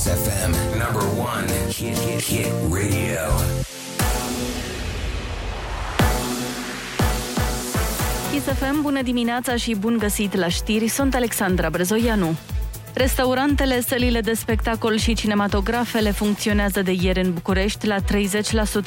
Kiss FM, number one hit, hit, hit radio. ISFM, bună dimineața și bun găsit la știri, sunt Alexandra Brezoianu. Restaurantele, sălile de spectacol și cinematografele funcționează de ieri în București la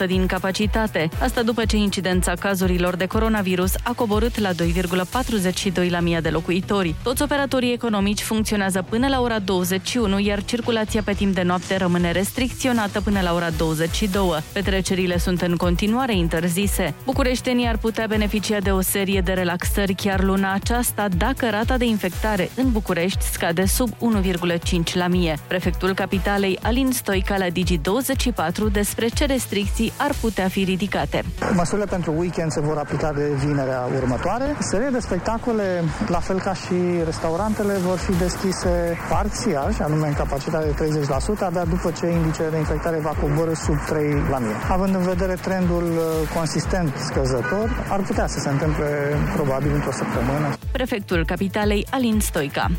30% din capacitate. Asta după ce incidența cazurilor de coronavirus a coborât la 2,42 la mii de locuitori. Toți operatorii economici funcționează până la ora 21, iar circulația pe timp de noapte rămâne restricționată până la ora 22. Petrecerile sunt în continuare interzise. Bucureștenii ar putea beneficia de o serie de relaxări chiar luna aceasta dacă rata de infectare în București scade sub 1,5 la mie. Prefectul capitalei Alin Stoica la Digi24 despre ce restricții ar putea fi ridicate. Măsurile pentru weekend se vor aplica de vinerea următoare. Serie de spectacole, la fel ca și restaurantele, vor fi deschise parțial, și anume în capacitate de 30%, abia după ce indicele de infectare va coborâ sub 3 la mie. Având în vedere trendul uh, consistent scăzător, ar putea să se întâmple probabil într-o săptămână. Prefectul capitalei Alin Stoica.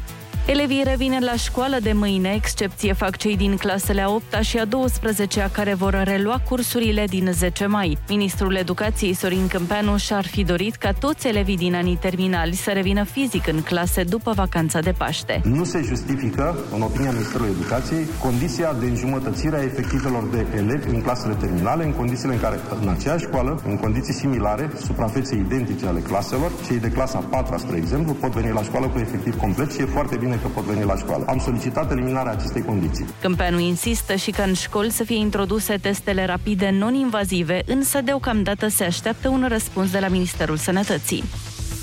Elevii revin la școală de mâine, excepție fac cei din clasele a 8 și a 12 care vor relua cursurile din 10 mai. Ministrul Educației Sorin Câmpeanu și-ar fi dorit ca toți elevii din anii terminali să revină fizic în clase după vacanța de Paște. Nu se justifică, în opinia Ministerului Educației, condiția de înjumătățire a efectivelor de elevi în clasele terminale, în condițiile în care, în aceeași școală, în condiții similare, suprafețe identice ale claselor, cei de clasa 4 spre exemplu, pot veni la școală cu efectiv complet și e foarte bine că pot veni la școală. Am solicitat eliminarea acestei condiții. Câmpeanu insistă și ca în școli să fie introduse testele rapide non-invazive, însă deocamdată se așteaptă un răspuns de la Ministerul Sănătății.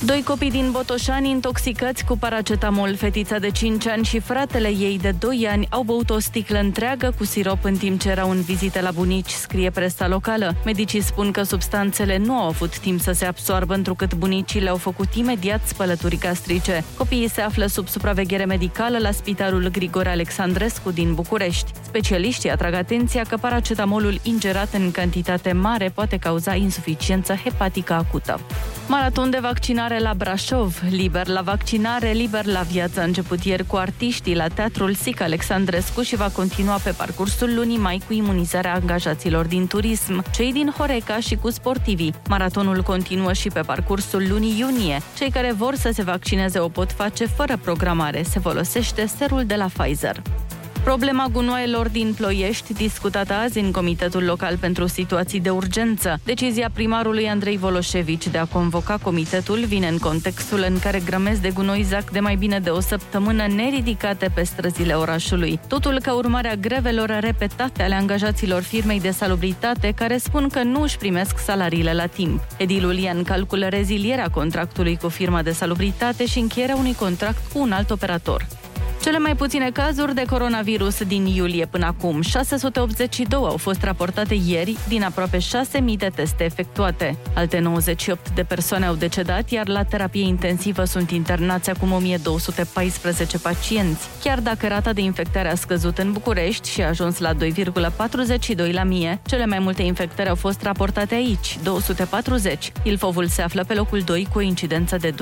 Doi copii din Botoșani intoxicați cu paracetamol, fetița de 5 ani și fratele ei de 2 ani au băut o sticlă întreagă cu sirop în timp ce erau în vizite la bunici, scrie presa locală. Medicii spun că substanțele nu au avut timp să se absoarbă, întrucât bunicii le-au făcut imediat spălături gastrice. Copiii se află sub supraveghere medicală la Spitalul Grigore Alexandrescu din București. Specialiștii atrag atenția că paracetamolul ingerat în cantitate mare poate cauza insuficiență hepatică acută. Maraton de vaccinare la Brașov, liber la vaccinare, liber la viață. A început ieri cu artiștii la Teatrul SIC Alexandrescu și va continua pe parcursul lunii mai cu imunizarea angajaților din turism, cei din Horeca și cu sportivii. Maratonul continuă și pe parcursul lunii iunie. Cei care vor să se vaccineze o pot face fără programare. Se folosește serul de la Pfizer. Problema gunoaielor din Ploiești, discutată azi în Comitetul Local pentru Situații de Urgență. Decizia primarului Andrei Voloșevici de a convoca comitetul vine în contextul în care grămezi de gunoi zac de mai bine de o săptămână neridicate pe străzile orașului. Totul ca urmare a grevelor repetate ale angajaților firmei de salubritate care spun că nu își primesc salariile la timp. Edilul Ian calculă rezilierea contractului cu firma de salubritate și încheierea unui contract cu un alt operator. Cele mai puține cazuri de coronavirus din iulie până acum, 682 au fost raportate ieri din aproape 6.000 de teste efectuate. Alte 98 de persoane au decedat, iar la terapie intensivă sunt internați acum 1214 pacienți. Chiar dacă rata de infectare a scăzut în București și a ajuns la 2,42 la mie, cele mai multe infectări au fost raportate aici, 240. Ilfovul se află pe locul 2 cu o incidență de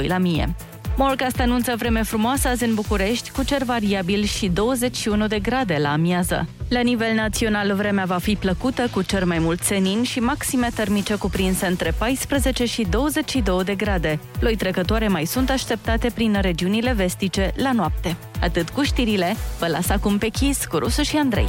2,32 la mie. Morcast anunță vreme frumoasă azi în București, cu cer variabil și 21 de grade la amiază. La nivel național, vremea va fi plăcută, cu cer mai mult senin și maxime termice cuprinse între 14 și 22 de grade. Ploi trecătoare mai sunt așteptate prin regiunile vestice la noapte. Atât cu știrile, vă las acum pe chis cu Rusu și Andrei.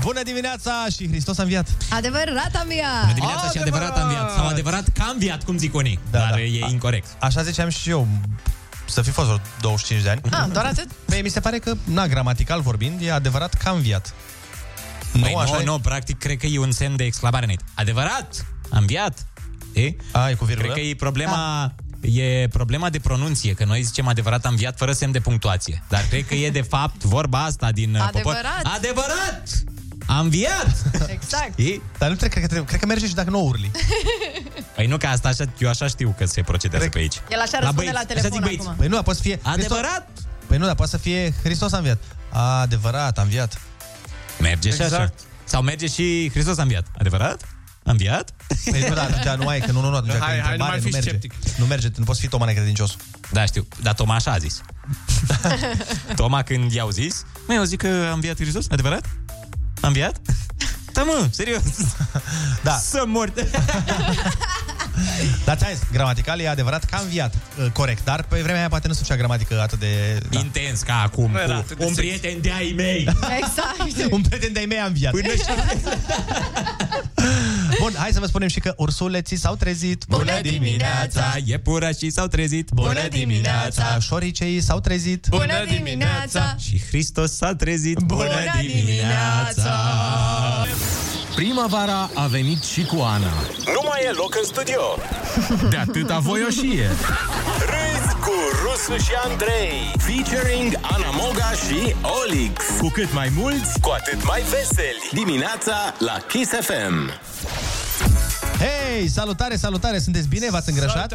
Bună dimineața și Hristos a înviat! Adevărat am via! Bună dimineața și adevărat am viat. Sau adevărat că am viat, cum zic unii. Da, Dar da. e A- incorrect. Așa ziceam și eu, să fi fost vreo 25 de ani. Ah, doar atât? Păi mi se pare că, na, gramatical vorbind, e adevărat că a înviat. Păi așa nu, e? nu, practic cred că e un semn de exclamare în Adevărat, am viat. E? A, e cu virgulă? Cred că e problema... E problema de pronunție, că noi zicem adevărat am viat fără semn de punctuație. Dar cred că e de fapt vorba asta din uh, popor. Adevărat. Adevărat! A înviat! Exact. Știi? Dar nu trebuie, cred că, trebuie, cred că merge și dacă nu urli. Păi nu, că asta așa, eu așa știu că se procedează pe aici. El așa răspunde băieți, la așa telefon zic băieți. acum. Păi nu, dar poate să fie... Adevărat? Hristos... Păi nu, dar poate să fie Hristos a înviat. A, adevărat, a înviat. Merge și așa. Exact. Sau merge și Hristos a înviat. Adevărat? A înviat? Păi nu, da, atunci nu mai, că nu, nu, nu, atunci Hai, că hai, nu întrebare, mai fi merge. sceptic. Nu merge, nu poți fi Toma necredincios. Da, știu. Dar Toma așa a zis. Toma când i-au zis, măi, eu zic că a înviat Hristos, adevărat? A înviat? Da, mă, serios. Da. Să mor. Dar ți-ai zis, gramatical e adevărat că a înviat. Uh, Corect, dar pe vremea aia poate nu se făcea gramatică atât de... Da. Intens ca acum, Nu era cu atât de un sexy. prieten de ai mei. Exact. Un prieten de-ai mei a înviat. Până și... Bun, hai să vă spunem și că ursuleții s-au trezit. Bună dimineața! Iepurașii s-au trezit. Bună dimineața! Șoricei s-au trezit. Bună dimineața! Și Hristos s-a trezit. Bună dimineața! Primăvara a venit și cu Ana. Nu mai e loc în studio. De atâta voioșie. Râzi cu Rusu și Andrei. Featuring Ana Moga și Olix. Cu cât mai mulți, Cu atât mai veseli. Dimineața la Kiss FM. Hei, salutare, salutare, sunteți bine? V-ați îngrășat?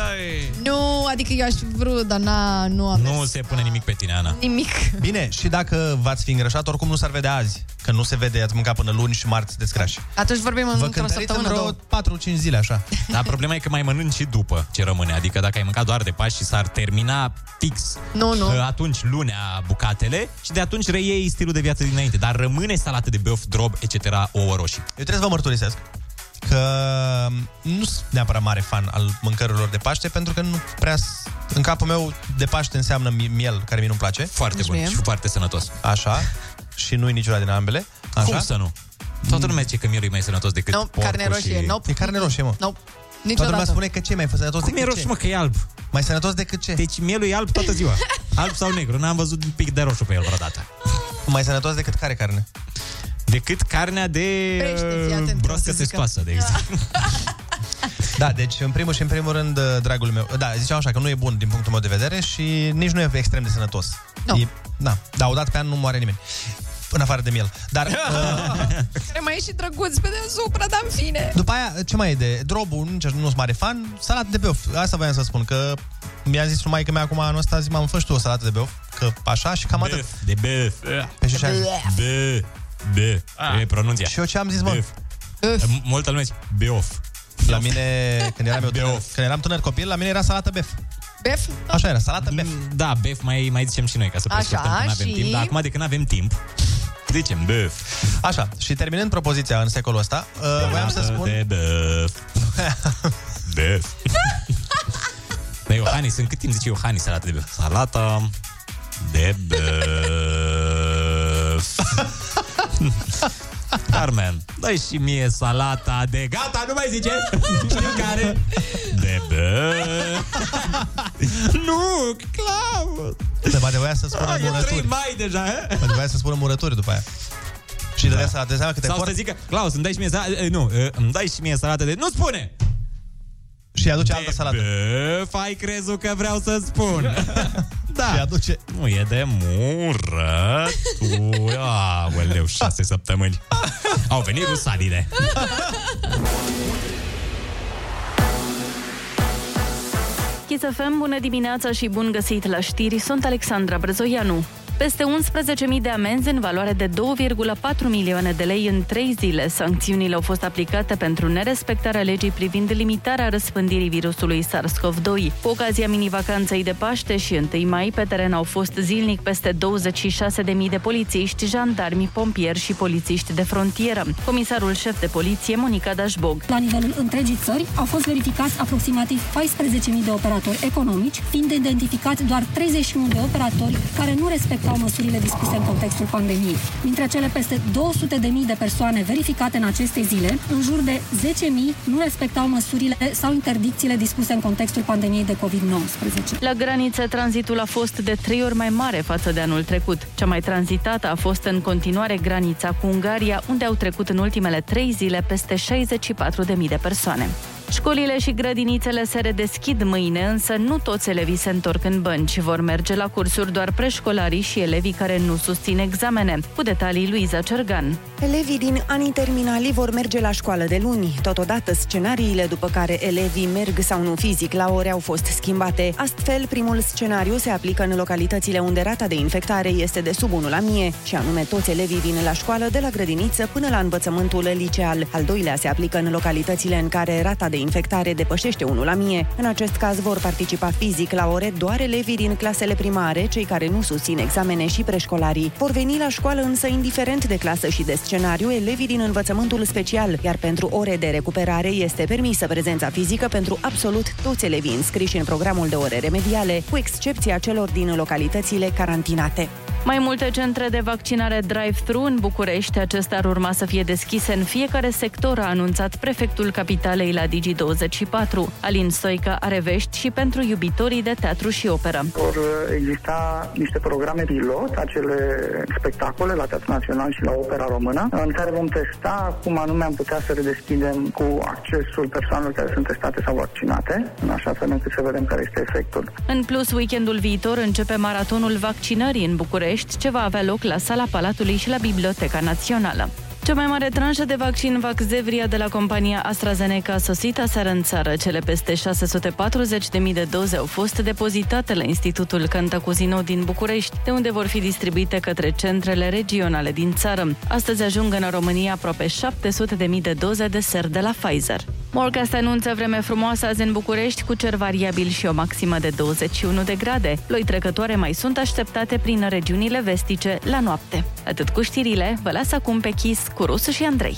Nu, adică eu aș fi vrut, dar n-a, nu am Nu se pune nimic pe tine, Ana. nimic. Bine, și dacă v-ați fi îngrășat, oricum nu s-ar vedea azi. Că nu se vede, ați mâncat până luni și marți descrași. Atunci vorbim Vă într-o cântăriți în săptămână, două. vreo 4-5 zile, așa. Dar problema e că mai mănânci și după ce rămâne. Adică dacă ai mâncat doar de Paști și s-ar termina fix Nu, nu. uh, atunci lunea bucatele și de atunci reiei stilul de viață dinainte. Dar rămâne salată de băuf, drob, etc. ouă roșii. Eu trebuie să vă mărturisesc că nu sunt neapărat mare fan al mâncărurilor de Paște, pentru că nu prea... s- În capul meu, de Paște înseamnă mi- miel, care mie nu-mi place. Foarte Nici bun mie. și foarte sănătos. Așa. Și nu-i niciuna din ambele. Așa. Cum să nu? Toată lumea zice că mielul e mai sănătos decât Nu, porcul carne roșie, și... nope. E carne roșie, mă. Nope. Toată lumea Niciodată. spune că ce e mai sănătos Cum e decât roșu, ce? mă, că e alb? Mai sănătos decât ce? Deci mielul e alb toată ziua. Alb sau negru. N-am văzut un pic de roșu pe el vreodată. Mai sănătos decât care carne? Decât carnea de Pește, fii atent, uh, o broască să zică. testoasă, de exemplu. Da, deci în primul și în primul rând, uh, dragul meu, da, ziceam așa că nu e bun din punctul meu de vedere și nici nu e extrem de sănătos. Nu. E, da, da, odată pe an nu moare nimeni. În afară de miel. Dar uh, Care mai e și drăguț pe deasupra, dar în fine. după aia, ce mai e de drobul, nu sunt mare fan, salată de beof. Asta voiam să spun, că mi-a zis numai că mea acum anul ăsta, zi, m-am fă și tu o salată de beof, că așa și cam atât. Băf, de băf. Pe și, așa. Bă, bă. E pronunția. și eu ce am zis, mă? Băf. Multă lume zice beof. La mine, când eram eu tânăr, Beof. când eram tânăr copil, la mine era salată bef. Bef? Așa era, salată bef. Da, bef mai, mai zicem și noi ca să Așa, prescurtăm când avem și- timp. Dar acum de când avem timp, zicem băf. Așa, și terminând propoziția în secolul ăsta, uh, voiam să spun... De băf. Băf. Dar Iohannis, în cât timp zice Iohannis salată de băf? Salata de băf. Carmen, dă și mie salata de... Gata, nu mai zice! Știu care? De băf. nu, clar! Se poate voia să spună E 3 murături. mai deja, eh? Poate voia să spună murături după aia. Și dădea salată de seama câte Sau cort să zică, Claus, îmi dai și mie salată... Nu, eh, îmi dai și mie salată de... Nu spune! și aduce altă salată. Băf, ai crezut că vreau să spun. da. Și aduce... Nu e de mură. Tu, aoleu, șase săptămâni. Au venit rusalile. Kiss FM, bună dimineața și bun găsit la știri, sunt Alexandra Brezoianu. Peste 11.000 de amenzi în valoare de 2,4 milioane de lei în trei zile. Sancțiunile au fost aplicate pentru nerespectarea legii privind limitarea răspândirii virusului SARS-CoV-2. Cu ocazia mini-vacanței de Paște și 1 mai, pe teren au fost zilnic peste 26.000 de polițiști, jandarmi, pompieri și polițiști de frontieră. Comisarul șef de poliție, Monica Dașbog. La nivelul întregii țări au fost verificați aproximativ 14.000 de operatori economici, fiind identificați doar 31 de operatori care nu respectau măsurile dispuse în contextul pandemiei. Dintre cele peste 200.000 de persoane verificate în aceste zile, în jur de 10.000 nu respectau măsurile sau interdicțiile dispuse în contextul pandemiei de COVID-19. La graniță, tranzitul a fost de trei ori mai mare față de anul trecut. Cea mai tranzitată a fost în continuare granița cu Ungaria, unde au trecut în ultimele trei zile peste 64.000 de persoane. Școlile și grădinițele se redeschid mâine, însă nu toți elevii se întorc în bănci. Vor merge la cursuri doar preșcolarii și elevii care nu susțin examene. Cu detalii Luiza Cergan. Elevii din anii terminali vor merge la școală de luni. Totodată, scenariile după care elevii merg sau nu fizic la ore au fost schimbate. Astfel, primul scenariu se aplică în localitățile unde rata de infectare este de sub 1 la mie, și anume toți elevii vin la școală de la grădiniță până la învățământul liceal. Al doilea se aplică în localitățile în care rata de infectare depășește 1 la mie. În acest caz vor participa fizic la ore doar elevii din clasele primare, cei care nu susțin examene și preșcolarii. Vor veni la școală însă indiferent de clasă și de scenariu elevii din învățământul special, iar pentru ore de recuperare este permisă prezența fizică pentru absolut toți elevii înscriși în programul de ore remediale, cu excepția celor din localitățile carantinate. Mai multe centre de vaccinare drive-thru în București. Acestea ar urma să fie deschise în fiecare sector, a anunțat prefectul capitalei la Digi24. Alin Stoica are vești și pentru iubitorii de teatru și operă. Vor exista niște programe pilot, acele spectacole la Teatrul Național și la Opera Română, în care vom testa cum anume am putea să redeschidem cu accesul persoanelor care sunt testate sau vaccinate, în așa fel încât să vedem care este efectul. În plus, weekendul viitor începe maratonul vaccinării în București, ce va avea loc la Sala Palatului și la Biblioteca Națională. Cea mai mare tranșă de vaccin Vaxzevria de la compania AstraZeneca a sosit aseară în țară. Cele peste 640.000 de doze au fost depozitate la Institutul Cantacuzino din București, de unde vor fi distribuite către centrele regionale din țară. Astăzi ajung în România aproape 700.000 de doze de ser de la Pfizer. Morcast anunță vreme frumoasă azi în București, cu cer variabil și o maximă de 21 de grade. Ploi trecătoare mai sunt așteptate prin regiunile vestice la noapte. Atât cu știrile, vă las acum pe chis cu Rusu și Andrei.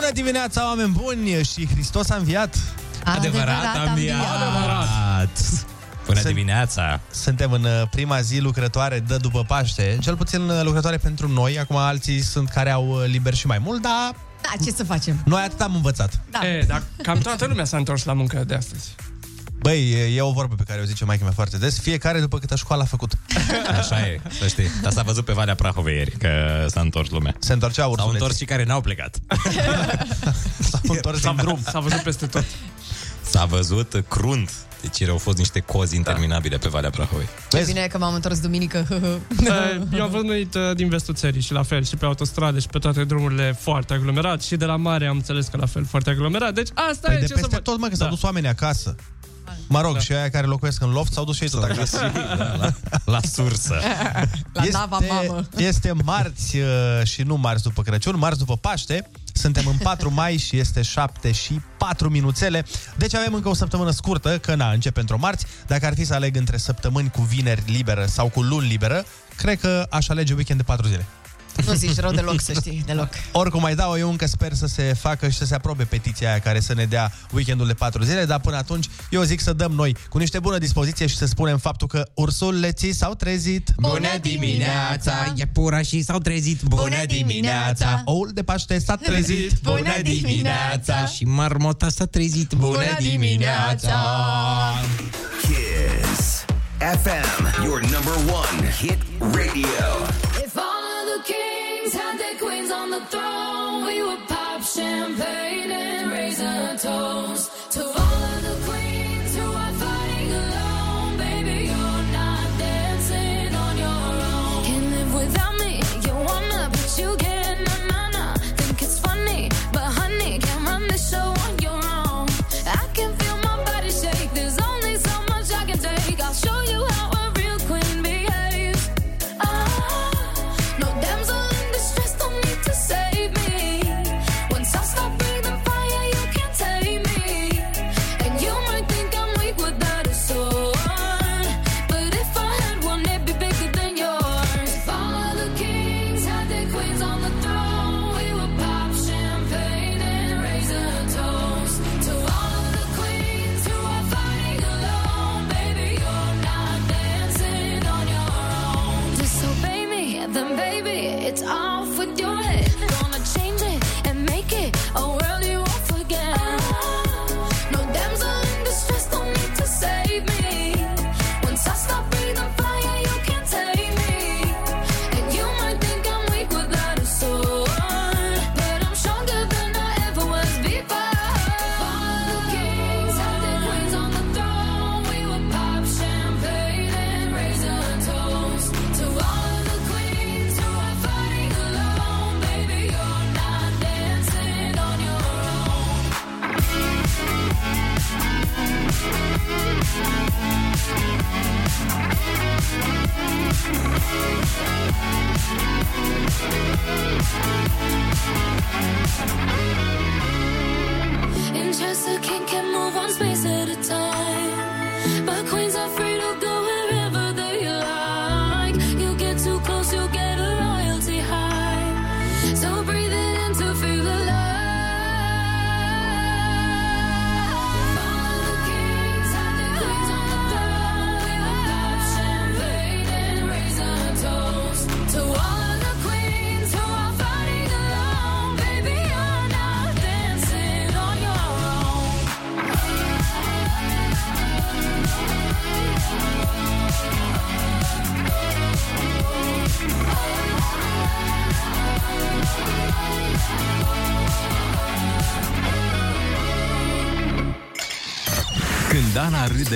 Bună dimineața, oameni buni! Și Hristos a înviat! Adevărat, am înviat. Adevărat. Bună dimineața! Suntem în uh, prima zi lucrătoare de după Paște, cel puțin uh, lucrătoare pentru noi, acum alții sunt care au uh, liber și mai mult, dar Da, ce să facem? noi atât am învățat. Da. E, dar cam toată lumea s-a întors la muncă de astăzi. Băi, e- e o vorbă pe care o zice maica mea foarte des, fiecare după câtă școală a făcut. Așa e, să știi. Dar s-a văzut pe Valea Prahovei ieri că s-a întors lumea. Se întorceau S-au ursuleții. întors și care n-au plecat. S-au întors din drum. S-a văzut peste tot. S-a văzut crunt. Deci ieri au fost niște cozi interminabile pe Valea Prahovei. Ce bine că m-am întors duminică. Da, Eu am venit uh, din vestul țării și la fel și pe autostrade și pe toate drumurile foarte aglomerat și de la mare am înțeles că la fel foarte aglomerat. Deci asta Păi e de ce peste să fac. tot, mă, că s-au Da. dus oamenii acasă. Mă rog, și aia care locuiesc în loft s-au dus și ei tot acasă. Da, la, la sursă. La nava mamă. este marți uh, și nu marți după Crăciun, marți după Paște. Suntem în 4 mai și este 7 și 4 minuțele. Deci avem încă o săptămână scurtă, că na, începe într-o marți. Dacă ar fi să aleg între săptămâni cu vineri liberă sau cu luni liberă, cred că aș alege weekend de 4 zile. Nu zici rău deloc, să știi, deloc. Oricum mai dau, eu încă sper să se facă și să se aprobe petiția aia care să ne dea weekendul de 4 zile, dar până atunci eu zic să dăm noi cu niște bună dispoziție și să spunem faptul că ursuleții s-au trezit. Bună dimineața! Iepurașii s-au trezit. Bună dimineața! Oul de Paște s-a trezit. Bună dimineața! Și marmota s-a trezit. Bună dimineața! Kiss FM, your number one hit radio. Kings had their queens on the throne, we would pop champagne and raise a toast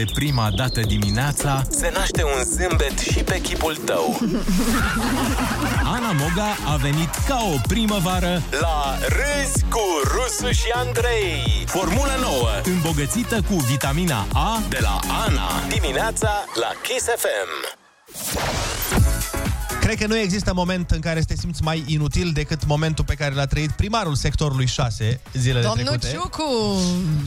Ana râde prima dată dimineața, se naște un zâmbet și pe chipul tău. Ana Moga a venit ca o primăvară la Râzi cu Rusu și Andrei. Formulă nouă, îmbogățită cu vitamina A de la Ana. Dimineața la Kiss FM. Cred că nu există moment în care să te simți mai inutil decât momentul pe care l-a trăit primarul sectorului 6 zilele Domnul trecute. Ciucu!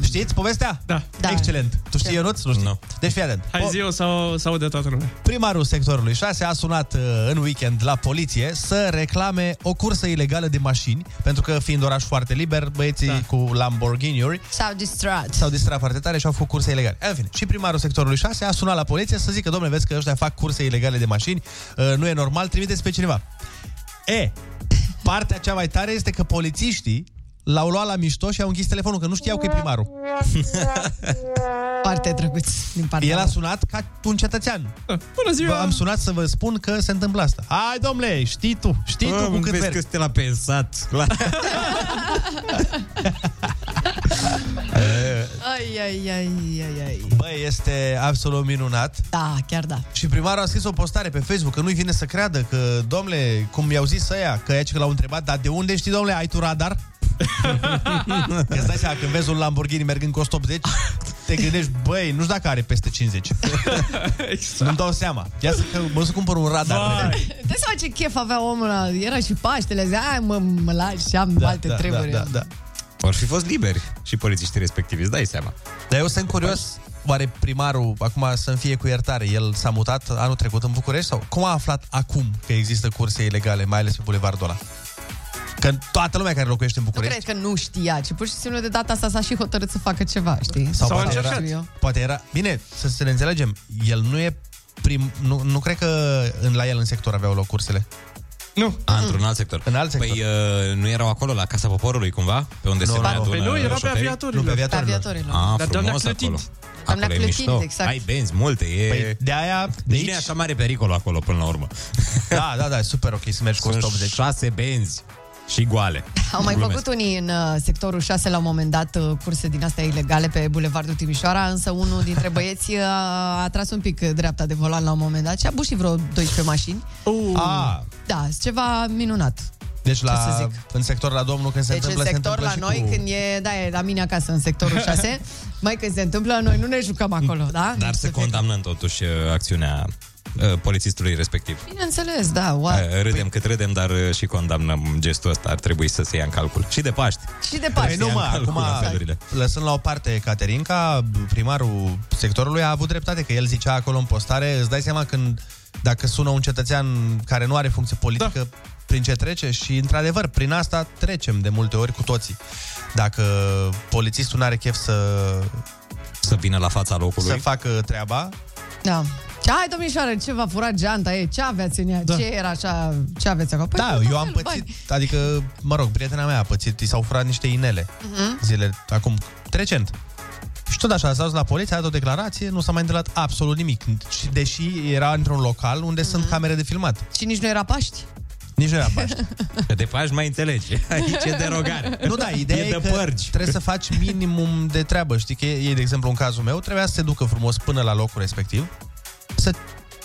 Știți povestea? Da. Da. Excelent. Tu știi, Ionuț? Nu știi. No. Deci fii atent. Hai zi eu sau, sau de toată lumea. Primarul sectorului 6 a sunat uh, în weekend la poliție să reclame o cursă ilegală de mașini, pentru că fiind oraș foarte liber, băieții da. cu Lamborghini-uri S-au distrat. s-au distrat foarte tare și au făcut curse ilegale. În fine, și primarul sectorului 6 a sunat la poliție să zică, domnule, vezi că ăștia fac curse ilegale de mașini, uh, nu e normal, trimiteți pe cineva. E, partea cea mai tare este că polițiștii l-au luat la mișto și au închis telefonul, că nu știau că e primarul. Foarte drăguț din partea El a lor. sunat ca un cetățean. Bună ziua! Am sunat să vă spun că se întâmplă asta. Hai, domnule, știi tu, știi tu cu cât vezi mergi. că suntem la pensat. La... Ai, ai, ai, ai, ai. Băi, este absolut minunat. Da, chiar da. Și primarul a scris o postare pe Facebook că nu-i vine să creadă că, domnule, cum i-au zis ăia, că aici că l-au întrebat, dar de unde știi, domnule, ai tu radar? că îți dai seama, când vezi un Lamborghini mergând cu 180, te gândești, băi, nu știu dacă are peste 50. exact. Nu-mi dau seama. Ia să, că, mă să cumpăr un radar. Dă seama ce chef avea omul ăla. Era și Paștele, zicea, hai mă, mă lași și am Da, alte da, treburi. da, da, da. Vor fi fost liberi și polițiștii respectivi, îți dai seama. Dar eu sunt curios, oare primarul, acum să-mi fie cu iertare, el s-a mutat anul trecut în București sau cum a aflat acum că există curse ilegale, mai ales pe bulevardul ăla? Că toată lumea care locuiește în Nu București cred că nu știa, ci pur și simplu de data asta s-a și hotărât să facă ceva, știi? Sau S-au poate încercat. era, poate era... Bine, să, să ne înțelegem. El nu e prim... Nu, nu cred că în, la el în sector aveau loc cursele. Nu. A, într-un alt sector. În alt sector. Păi uh, nu erau acolo la Casa Poporului cumva? Pe unde Nu, se nu, mai nu. adună Păi nu, era pe șoferii? aviatorilor. Nu, pe Pe aviatorilor. aviatorilor. Ah, Dar doamna frumos Clătind. acolo. Doamna acolo e Clătind, mișto. exact. Ai benzi multe, e... Păi de aia, de Nici aici... nu e așa mare pericol acolo până la urmă. Da, da, da, e super ok să mergi cu Sunt 180. șase benzi și goale. Au mai Glumesc. făcut unii în uh, sectorul 6 la un moment dat uh, curse din astea ilegale pe Bulevardul Timișoara, însă unul dintre băieți uh, a tras un pic dreapta de volan la un moment dat și a bușit vreo 12 mașini. Ah, Da, ceva minunat. deci să la, zic? în sector la domnul când se Deci în întâmplă, se sector întâmplă la și noi, cu... când e, da, e la mine acasă, în sectorul 6, mai când se întâmplă, noi nu ne jucăm acolo, da? Dar Deci să fie- condamnăm totuși uh, acțiunea uh, polițistului respectiv. Bineînțeles, da, wow. Uh, Râdem cât râdem, dar uh, și condamnăm gestul ăsta. Ar trebui să se ia în calcul. Și de Paști. Și de Păi Paște. nu, mă, Ia în calcul acum, apelurile. lăsând la o parte Caterinca, primarul sectorului a avut dreptate, că el zicea acolo în postare, îți dai seama când, dacă sună un cetățean care nu are funcție politică, da. prin ce trece și, într-adevăr, prin asta trecem de multe ori cu toții. Dacă polițistul nu are chef să, Să vină la fața locului. să facă treaba, Da. Ce, hai, domnișoară, ce v-a furat geanta? E, ce aveți în ea? Da. Ce era așa? Ce aveți acolo? Păi, da, tot eu am felul, pățit, bani. adică, mă rog, prietena mea a pățit, i s-au furat niște inele Mhm. zile, acum, recent. Și tot așa, s-a dus la poliție, a dat o declarație, nu s-a mai întâmplat absolut nimic. Și deși era într-un local unde Mhm. sunt camere de filmat. Și nici nu era Paști? Nici nu era Paști. Că de Paști mai înțelegi. Aici e derogare. nu, da, ideea e e, de că părgi. trebuie să faci minimum de treabă. Știi că ei, de exemplu, în cazul meu, trebuia să se ducă frumos până la locul respectiv, să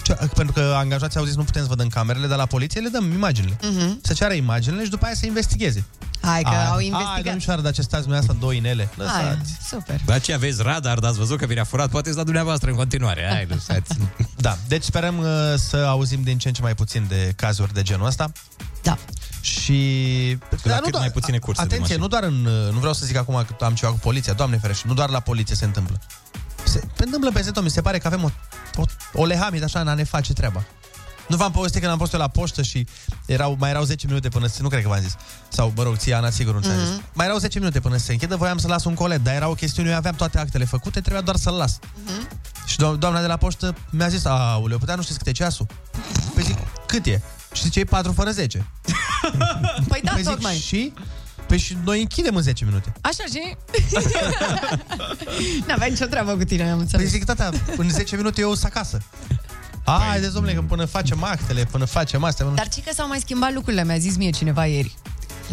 ce- pentru că angajații au zis nu putem să vădăm camerele, dar la poliție le dăm imaginile. Mhm. Să ceară imaginile și după aia să investigheze. Hai că Ai, au Hai, investigat. domnișoară, dar ce stați dumneavoastră în două inele? Hai, Lăsați. super. Dar ce aveți radar, dar ați văzut că vi a furat, poate la dumneavoastră în continuare. Hai, lăsați. Da, deci sperăm uh, să auzim din ce în ce mai puțin de cazuri de genul ăsta. Da. Și Și... La Dar cât mai puține curse de Atenție, mașini. nu doar în... Nu vreau să zic acum că am ceva cu poliția, doamne ferește, nu doar la poliție se întâmplă. Se, se întâmplă peste tot, mi se pare că avem o, o, o lehamit așa în a ne face treaba. Nu v-am povestit când am fost eu la poștă și erau, mai erau 10 minute până să... Nu cred că v-am zis. Sau, mă rog, ție, Ana, sigur nu ți-am zis. Mhm. Mai erau 10 minute până să se închidă, voiam să las un colet, dar era o chestiune, eu aveam toate actele făcute, trebuia doar să-l las. Și do- doamna de la poștă mi-a zis, auleu, putea nu știți cât e ceasul? Păi zic, cât e? Și zice, e 4 fără 10. Păi da, păi zic, tocmai. și? Păi și noi închidem în 10 minute. Așa și... N-avea nicio treabă cu tine, am Păi înțeles. zic, tata, în 10 minute eu sunt acasă. A, păi... haideți, domnule, că până facem actele, până facem astea... Până... Dar ce că s-au mai schimbat lucrurile, mi-a zis mie cineva ieri.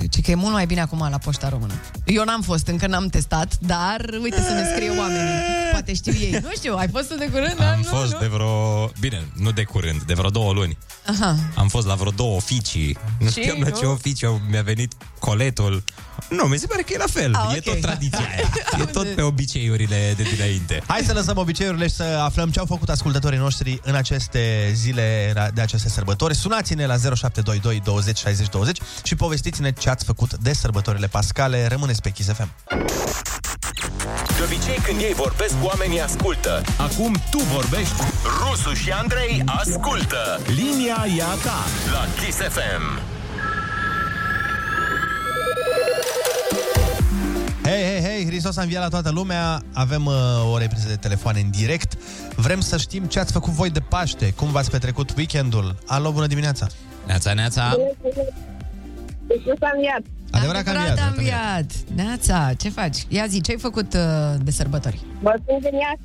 Ce că e mult mai bine acum la Poșta Română. Eu n-am fost, încă n-am testat, dar uite să ne scrie oamenii. Poate știu ei. Nu știu, ai fost tu de curând? Da? Am Nu, fost nu? de vreo... Bine, nu de curând, de vreo două luni. Aha. Am fost la vreo două oficii. Nu Și, știam la ce nu? oficiu mi-a venit coletul. Nu, mi se pare că e la fel. Ah, E ok. tot tradiția aia. E tot pe obiceiurile de dinainte. Hai să lăsăm obiceiurile și să aflăm ce au făcut ascultătorii noștri în aceste zile de aceste sărbători. Sunați-ne la 0722 20 60 20 și povestiți-ne ce ați făcut de sărbătorile pascale. Rămâneți pe Kiss FM. De obicei când ei vorbesc, oamenii ascultă. Acum tu vorbești. Rusu și Andrei ascultă. Linia e a ta la Kiss FM. Hei, hei, hei, Hristos a înviat la toată lumea. Avem uh, o repriză de telefoane în direct. Vrem să știm ce ați făcut voi de Paște, cum v-ați petrecut weekendul. Alo, bună dimineața! Neața, neața! Iisus a înviat. Adevărat că a înviat, a adevărat că a înviat. Neața, ce faci? Ia zi, ce ai făcut uh, de sărbători? Vă spun genial.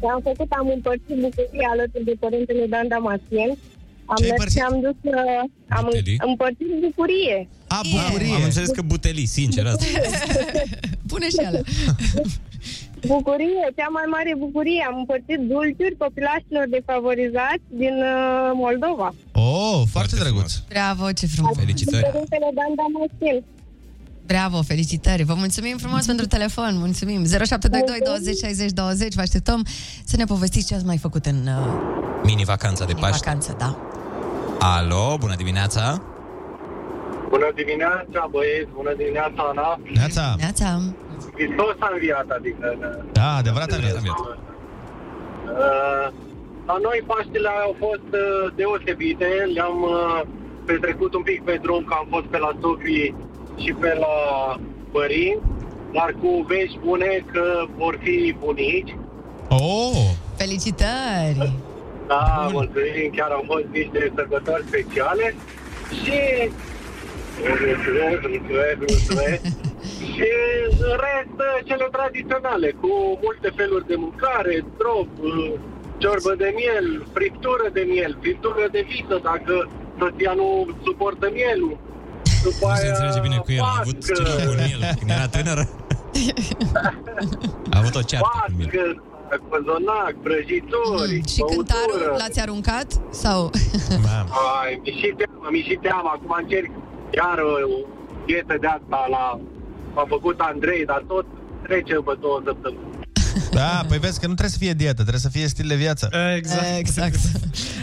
Ce am făcut, am împărțit bucuria alături de Părintele Dan Damasien. Am Ce ai mers și am dus, uh, am Butelii? împărțit bucurie. A, bucurie! Am înțeles că butelii, sincer, asta. Pune și ele. Bucurie, cea mai mare bucurie. Am împărțit dulciuri copilașilor defavorizați din uh, Moldova. Oh, foarte drăguț! Bravo, ce frumos. Felicitări! Părintele Dan Damasien. Bravo, felicitări. Vă mulțumim frumos pentru telefon. Mulțumim. 0722 20 60 20. Vă așteptăm să ne povestiți ce ați mai făcut în uh, Mini-vacanța de Paște. vacanță, da. Alo, bună dimineața! Bună dimineața, băieți, bună dimineața, Ana. Neața! Neața. Hristos a înviat, adică... Da, adevărat a înviat. Uh, la noi Paștele au fost uh, deosebite, le-am uh, petrecut un pic pe drum, că am fost pe la Sofii și pe la părinți, dar cu vești bune că vor fi bunici. Oh! Felicitări! Da, mulțumim, chiar au fost niște sărbători speciale și... Mulțumesc, mulțumesc, mulțumesc. Și în rest, cele tradiționale, cu multe feluri de mâncare, drop, ciorbă de miel, friptură de miel, friptură de vită, dacă soția nu suportă mielul. După Nu se aia, înțelege bine cu el, a avut pască, ceva cu el când era tânără. A avut o ceartă cu mine. pască, cozonac, prăjituri, Și cântarul l-ați aruncat? Sau... Ai, mi și teamă, mi și teamă. Acum încerc chiar o dietă de asta la... A făcut Andrei, dar tot trece după două săptămâni. Da, păi vezi că nu trebuie să fie dietă, trebuie să fie stil de viață. Exact. Exact.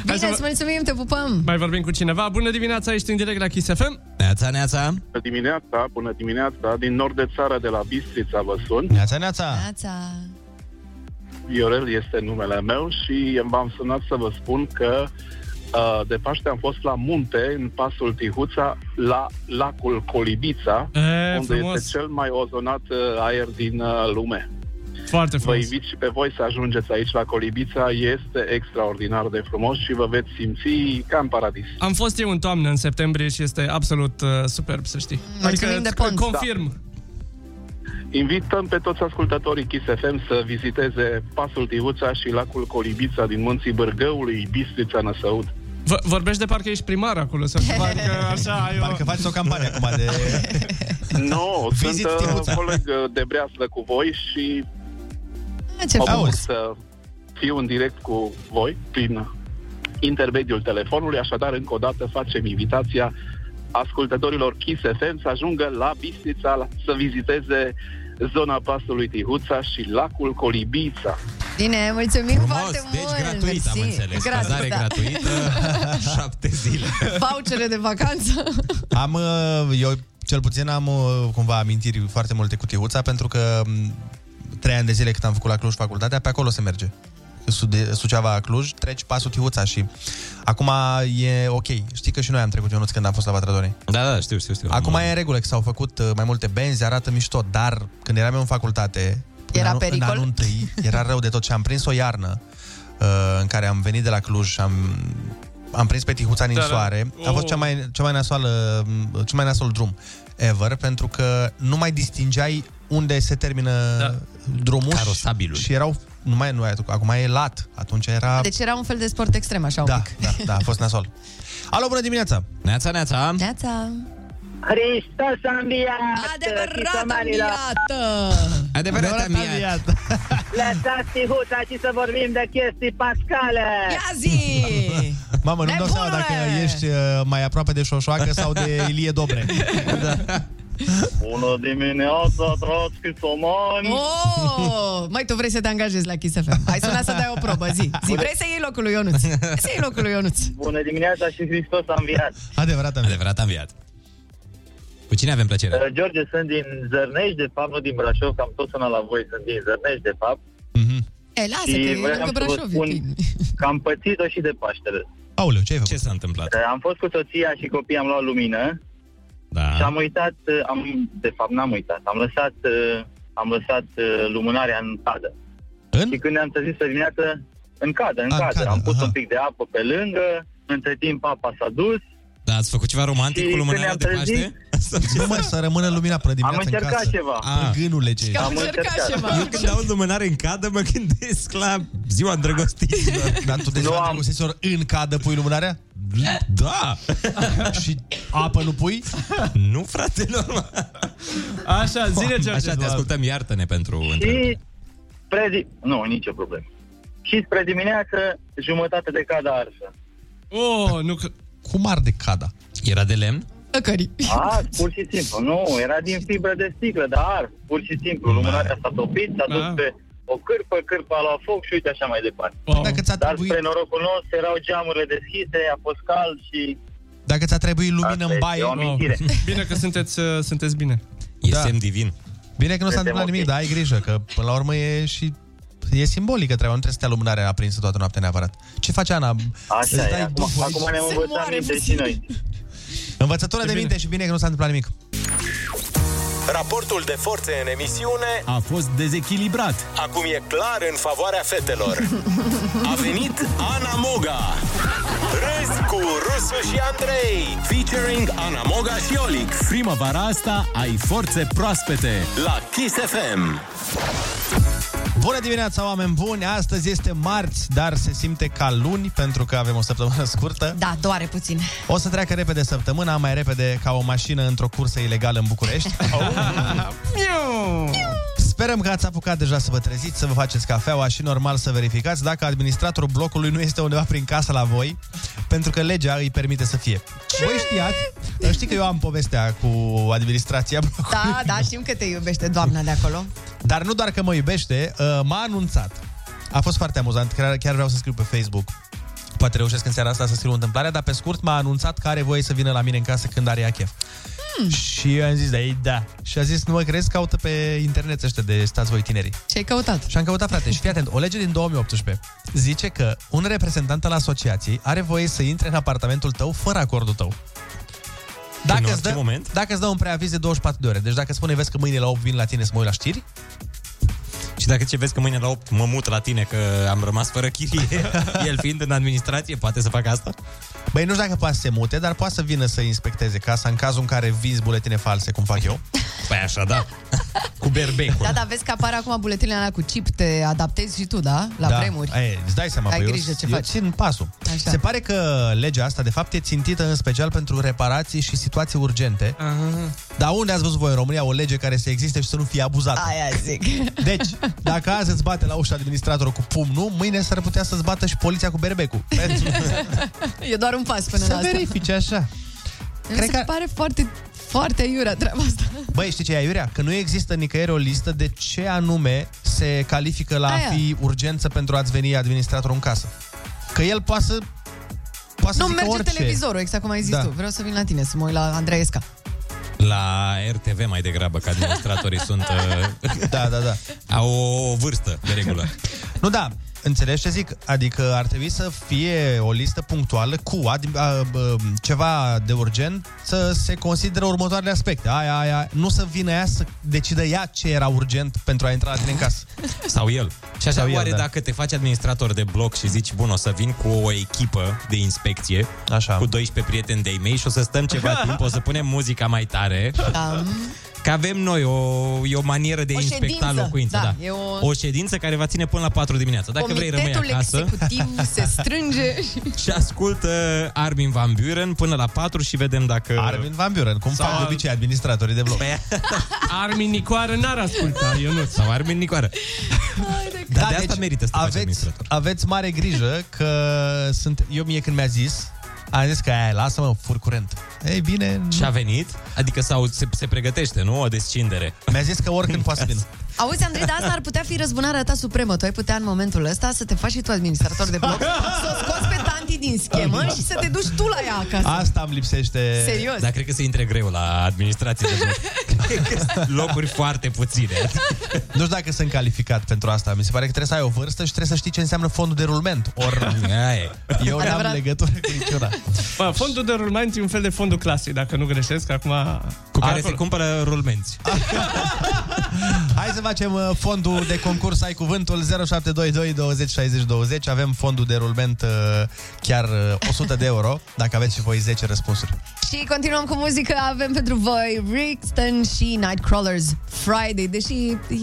Bine, să vă- îți mulțumim, te pupăm! Mai vorbim cu cineva. Bună dimineața, ești în direct la Kiss FM. Neața, neața. Bună dimineața, bună dimineața, din nord de țară, de la Bistrița vă sun. Neața, neața. Neața. Viorel este numele meu și v-am sunat să vă spun că uh, de Paște am fost la munte, în pasul Tihuța, la lacul Colibița, E, unde frumos. este cel mai ozonat uh, aer din uh, lume. Foarte Vă frumos. invit și pe voi să ajungeți aici la Colibița, este extraordinar de frumos și vă veți simți ca în paradis. Am fost eu în toamnă, în septembrie, și este absolut uh, superb, să știi. Mulțumim de îți pont. confirm. Invităm pe toți ascultătorii Kiss FM să viziteze pasul Tihuța și lacul Colibița din munții Bărgăului, Bistrița, Năsăud. V- vorbești de parcă ești primar acolo sau ceva, adică așa ai o... Parcă faci o campanie acum de... Nu, sunt Vizit uh, Tihuța. coleg uh, de breaslă cu voi și Ah, Ce mă bucur Auzi. să fiu în direct cu voi prin intermediul telefonului, așadar încă o dată facem invitația ascultătorilor Kiss FM să ajungă la Bistrița la- să viziteze zona pasului Tihuța și lacul Colibița. Bine, mulțumim Frumos, foarte deci mult. gratuit am Mersi. înțeles. Gratis, Cazare da. gratuită, șapte zile. Vouchere de vacanță. Am, uh, eu cel puțin am uh, cumva amintiri foarte multe cu Tihuța, pentru că m, trei ani de zile cât am făcut la Cluj facultatea, pe acolo se merge. Sude- Suceava Cluj, treci pasul Tihuța și acum e ok. Știi că și noi am trecut Ionuț când am fost la Vatradone. Da, da, știu, știu, știu. Acum e în regulă că s-au făcut uh, mai multe benzi, arată mișto, dar când eram eu în facultate, Era în anul, pericol? În anul întâi, era rău de tot și am prins o iarnă uh, în care am venit de la Cluj și am, am prins pe Tihuța în Da, da. soare. A fost Oh. cea mai, cea mai nasoală, cel mai nasol drum ever, pentru că nu mai distingeai unde se termină da. drumul Carosabilul. și erau nu mai nu, acum e lat. Atunci era Deci era un fel de sport extrem, așa da, un pic. da, da, a fost nasol. Alo, bună dimineața! Neața, neața! Neața! Hristos a înviat! Adevărat înviată! Adevărat înviat! Lăsați tihuța și să vorbim de chestii pascale! Ia zi! Mamă, nu-mi dau seama dacă ești uh, mai aproape de Șoșoacă sau de Ilie Dobre. da. Bună dimineața, dragi chisomani! Oh! Mai tu vrei să te angajezi la Kiss FM. Hai sună să dai o probă, zi. Zi, vrei să iei locul lui Ionuț? Să iei locul lui Ionuț. Bună dimineața și Hristos a înviat! Adevărat am Adevărat am viat. Cu cine avem plăcere? Uh, George, sunt din Zărnești, de fapt, nu din Brașov, că am tot sunat la voi, sunt din Zărnești, de fapt. E, lasă Și că e vreau lângă să vă Brașov. e spun bine. că am pățit-o și de Paștele. Aoleu, ce ai făcut? Ce s-a întâmplat? Uh, Am fost cu soția și copiii, am luat lumină Da. și am uitat, uh, am, de fapt n-am uitat, am lăsat, uh, am lăsat uh, lumânarea în cadă. În? Și când ne-am trezit pe dimineață, în cadă, în A, în cadă. cadă, Am pus aha. un pic de apă pe lângă, între timp apa s-a dus. Da, ați făcut ceva romantic Și cu când lumânarea ne-am de trezit- Paște? Nu mă, să rămână lumina până dimineața Am în încercat casă. ceva. A, gânule ce ești. Am încercat. Eu când aud lumânare în cadă, mă gândesc la ziua îndrăgostiților. Dar tu de ziua îndrăgostiților în cadă pui lumânarea? Da! și apă nu pui? Nu, frate, normal. Așa, zine ce Așa, te ascultăm, iartă-ne pentru întrebare. Și spre di- Nu, nicio problemă. Și spre dimineață, jumătate de cadă arsă. Oh, nu că... Cum arde cada? Era de lemn? Tăcări. A, pur și simplu. Nu, era din fibră de sticlă, dar ars, pur și simplu. Lumânarea s-a topit, s-a dus Da. pe o cârpă, cârpa la foc și uite așa mai departe. Dacă ți-a Dar trebuit, spre norocul nostru erau geamurile deschise, a fost cald și... dacă ți-a trebuit lumină Asta în este baie... o amintire. Bine că sunteți, uh, sunteți bine. E Da. semn divin. Bine că nu s-a Suntem întâmplat ok. nimic, dar ai grijă, că până la urmă e și E simbolică treaba, nu trebuie să stea lumânarea aprinsă toată noaptea neapărat. Ce face Ana? Îți Așa e, dai acum, duful aici? acum ne-am Se învățat moare minte și puțin. noi. Învățătură de minte și bine că nu s-a întâmplat nimic. Raportul de forțe în emisiune A fost dezechilibrat. acum e clar în favoarea fetelor. A venit Ana Moga. Râzi cu Rusu și Andrei. Featuring Ana Moga și Olix. Primăvara asta ai forțe proaspete. La Kiss FM. Bună dimineața, oameni buni! Astăzi este marți, dar se simte ca luni pentru că avem o săptămână scurtă. Da, doare puțin. O să treacă repede săptămâna, mai repede ca o mașină într-o cursă ilegală în București. Sperăm că ați apucat deja să vă treziți, să vă faceți cafeaua și normal să verificați dacă administratorul blocului nu este undeva prin casă la voi, pentru că legea îi permite să fie. Voi știați, știi că eu am povestea cu administrația blocului. Da, da, știm că te iubește doamna de acolo. Dar nu doar că mă iubește, uh, m-a anunțat. A fost foarte amuzant, chiar, chiar vreau să scriu pe Facebook. Poate reușesc în seara asta să scriu întâmplarea, dar pe scurt m-a anunțat că are voie să vină la mine în casă când are ea chef. Hmm. Și eu am zis, da, ei, da. Și a zis, nu mă crezi, caută pe internet ăștia de stați voi tinerii. Ce ai căutat? Și am căutat, frate, și fii atent, o lege din 2018 zice că un reprezentant al asociației are voie să intre în apartamentul tău fără acordul tău. Dacă, în îți dă, orice moment? dacă îți dă un preaviz de 24 de ore. Deci dacă spune, vezi că mâine la 8 vin la tine să mă uit la știri, Și dacă ce vezi că mâine la 8 mă mut la tine că am rămas fără chirie, el fiind în administrație, poate să facă asta? Băi, nu știu dacă poate să se mute, dar poate să vină să inspecteze casa în cazul în care vinzi buletine false, cum fac eu. Păi așa, da. Cu berbecul. Da, da, vezi că apare acum buletinele alea cu chip, te adaptezi și tu, da? La da. vremuri. Ai, îți dai seama, Ai că eu, grijă ce eu faci. țin pasul. Așa. Se pare că legea asta, de fapt, e țintită în special pentru reparații și situații urgente. Dar unde ați văzut voi în România o lege care să existe și să nu fie abuzată? Aia zic. Deci, dacă azi îți bate la ușa administratorul cu pumnul, mâine s-ar putea să-ți bată și poliția cu berbecul. Pentru E doar un pas până să la asta. verifice așa. Mi se pare foarte Foarte iurea treaba asta. Băi, știi ce e aiurea? Că nu există nicăieri o listă de ce anume se califică la a Aia. fi urgență pentru a-ți veni administratorul în casă. Că el poate să poate să Nu zică merge orice. televizorul, exact cum ai zis Da. tu. Vreau să vin la tine, să mă uit la Andreesca. La RTV mai degrabă, că administratorii sunt... Uh, da, da, da. Au o vârstă, de regulă. Nu, da, înțelegi ce zic? Adică ar trebui să fie o listă punctuală cu ad- a, bă, ceva de urgent să se consideră următoarele aspecte. Aia, aia, nu să vină ea să decidă ea ce era urgent pentru a intra la tine în casă. Sau el. Și așa, Sau el, oare da. dacă te faci administrator de bloc și zici, bun, o să vin cu o echipă de inspecție, așa. cu 12 prieteni de-ai mei și o să stăm ceva timp, o să punem muzica mai tare, Da. Că avem noi o, e o manieră de a O inspecta ședință, locuința. da, Da, e o- o ședință care va ține până la 4 dimineața. Dacă vrei, rămâi Comitetul acasă executiv se strânge. și ascultă Armin Van Buren până la 4 și vedem dacă... Armin Van Buren, cum Sau- fac de obicei administratorii de bloc. Armin Nicoară n-ar asculta, eu nu. Sau Armin Nicoară. Dar de asta merită să te faci aveți, administrator. aveți mare grijă că sunt... Eu mie când mi-a zis, am zis că aia, lasă-mă, fur curent. Ei bine... Și a venit? Adică sau se, se pregătește, nu? O descindere. Mi-a zis că oricând poate să vină. Auzi, Andrei, dar asta ar putea fi răzbunarea ta supremă. Tu ai putea în momentul ăsta să te faci și tu administrator de bloc, să o scoți pe tanti din schemă și să te duci tu la ea acasă. Asta îmi lipsește... Serios? Dar cred că se intre greu la administrație de bloc. Cred că sunt locuri foarte puține. Nu știu dacă sunt calificat pentru asta. Mi se pare că trebuie să ai o vârstă și trebuie să știi ce înseamnă fondul de rulment. Or, eu n-am Adevărat. legătură cu niciuna. Bă, fondul de rulment e un fel de fondul clasic, dacă nu greșesc, acum... Cu care se cumpără rulmenți. Hai să facem uh, fondul de concurs Ai cuvântul 0722 20 60 20 Avem fondul de rulment uh, chiar uh, 100 de euro Dacă aveți și voi 10 răspunsuri Și continuăm cu muzică, avem pentru voi Brixton și Nightcrawlers Friday, deși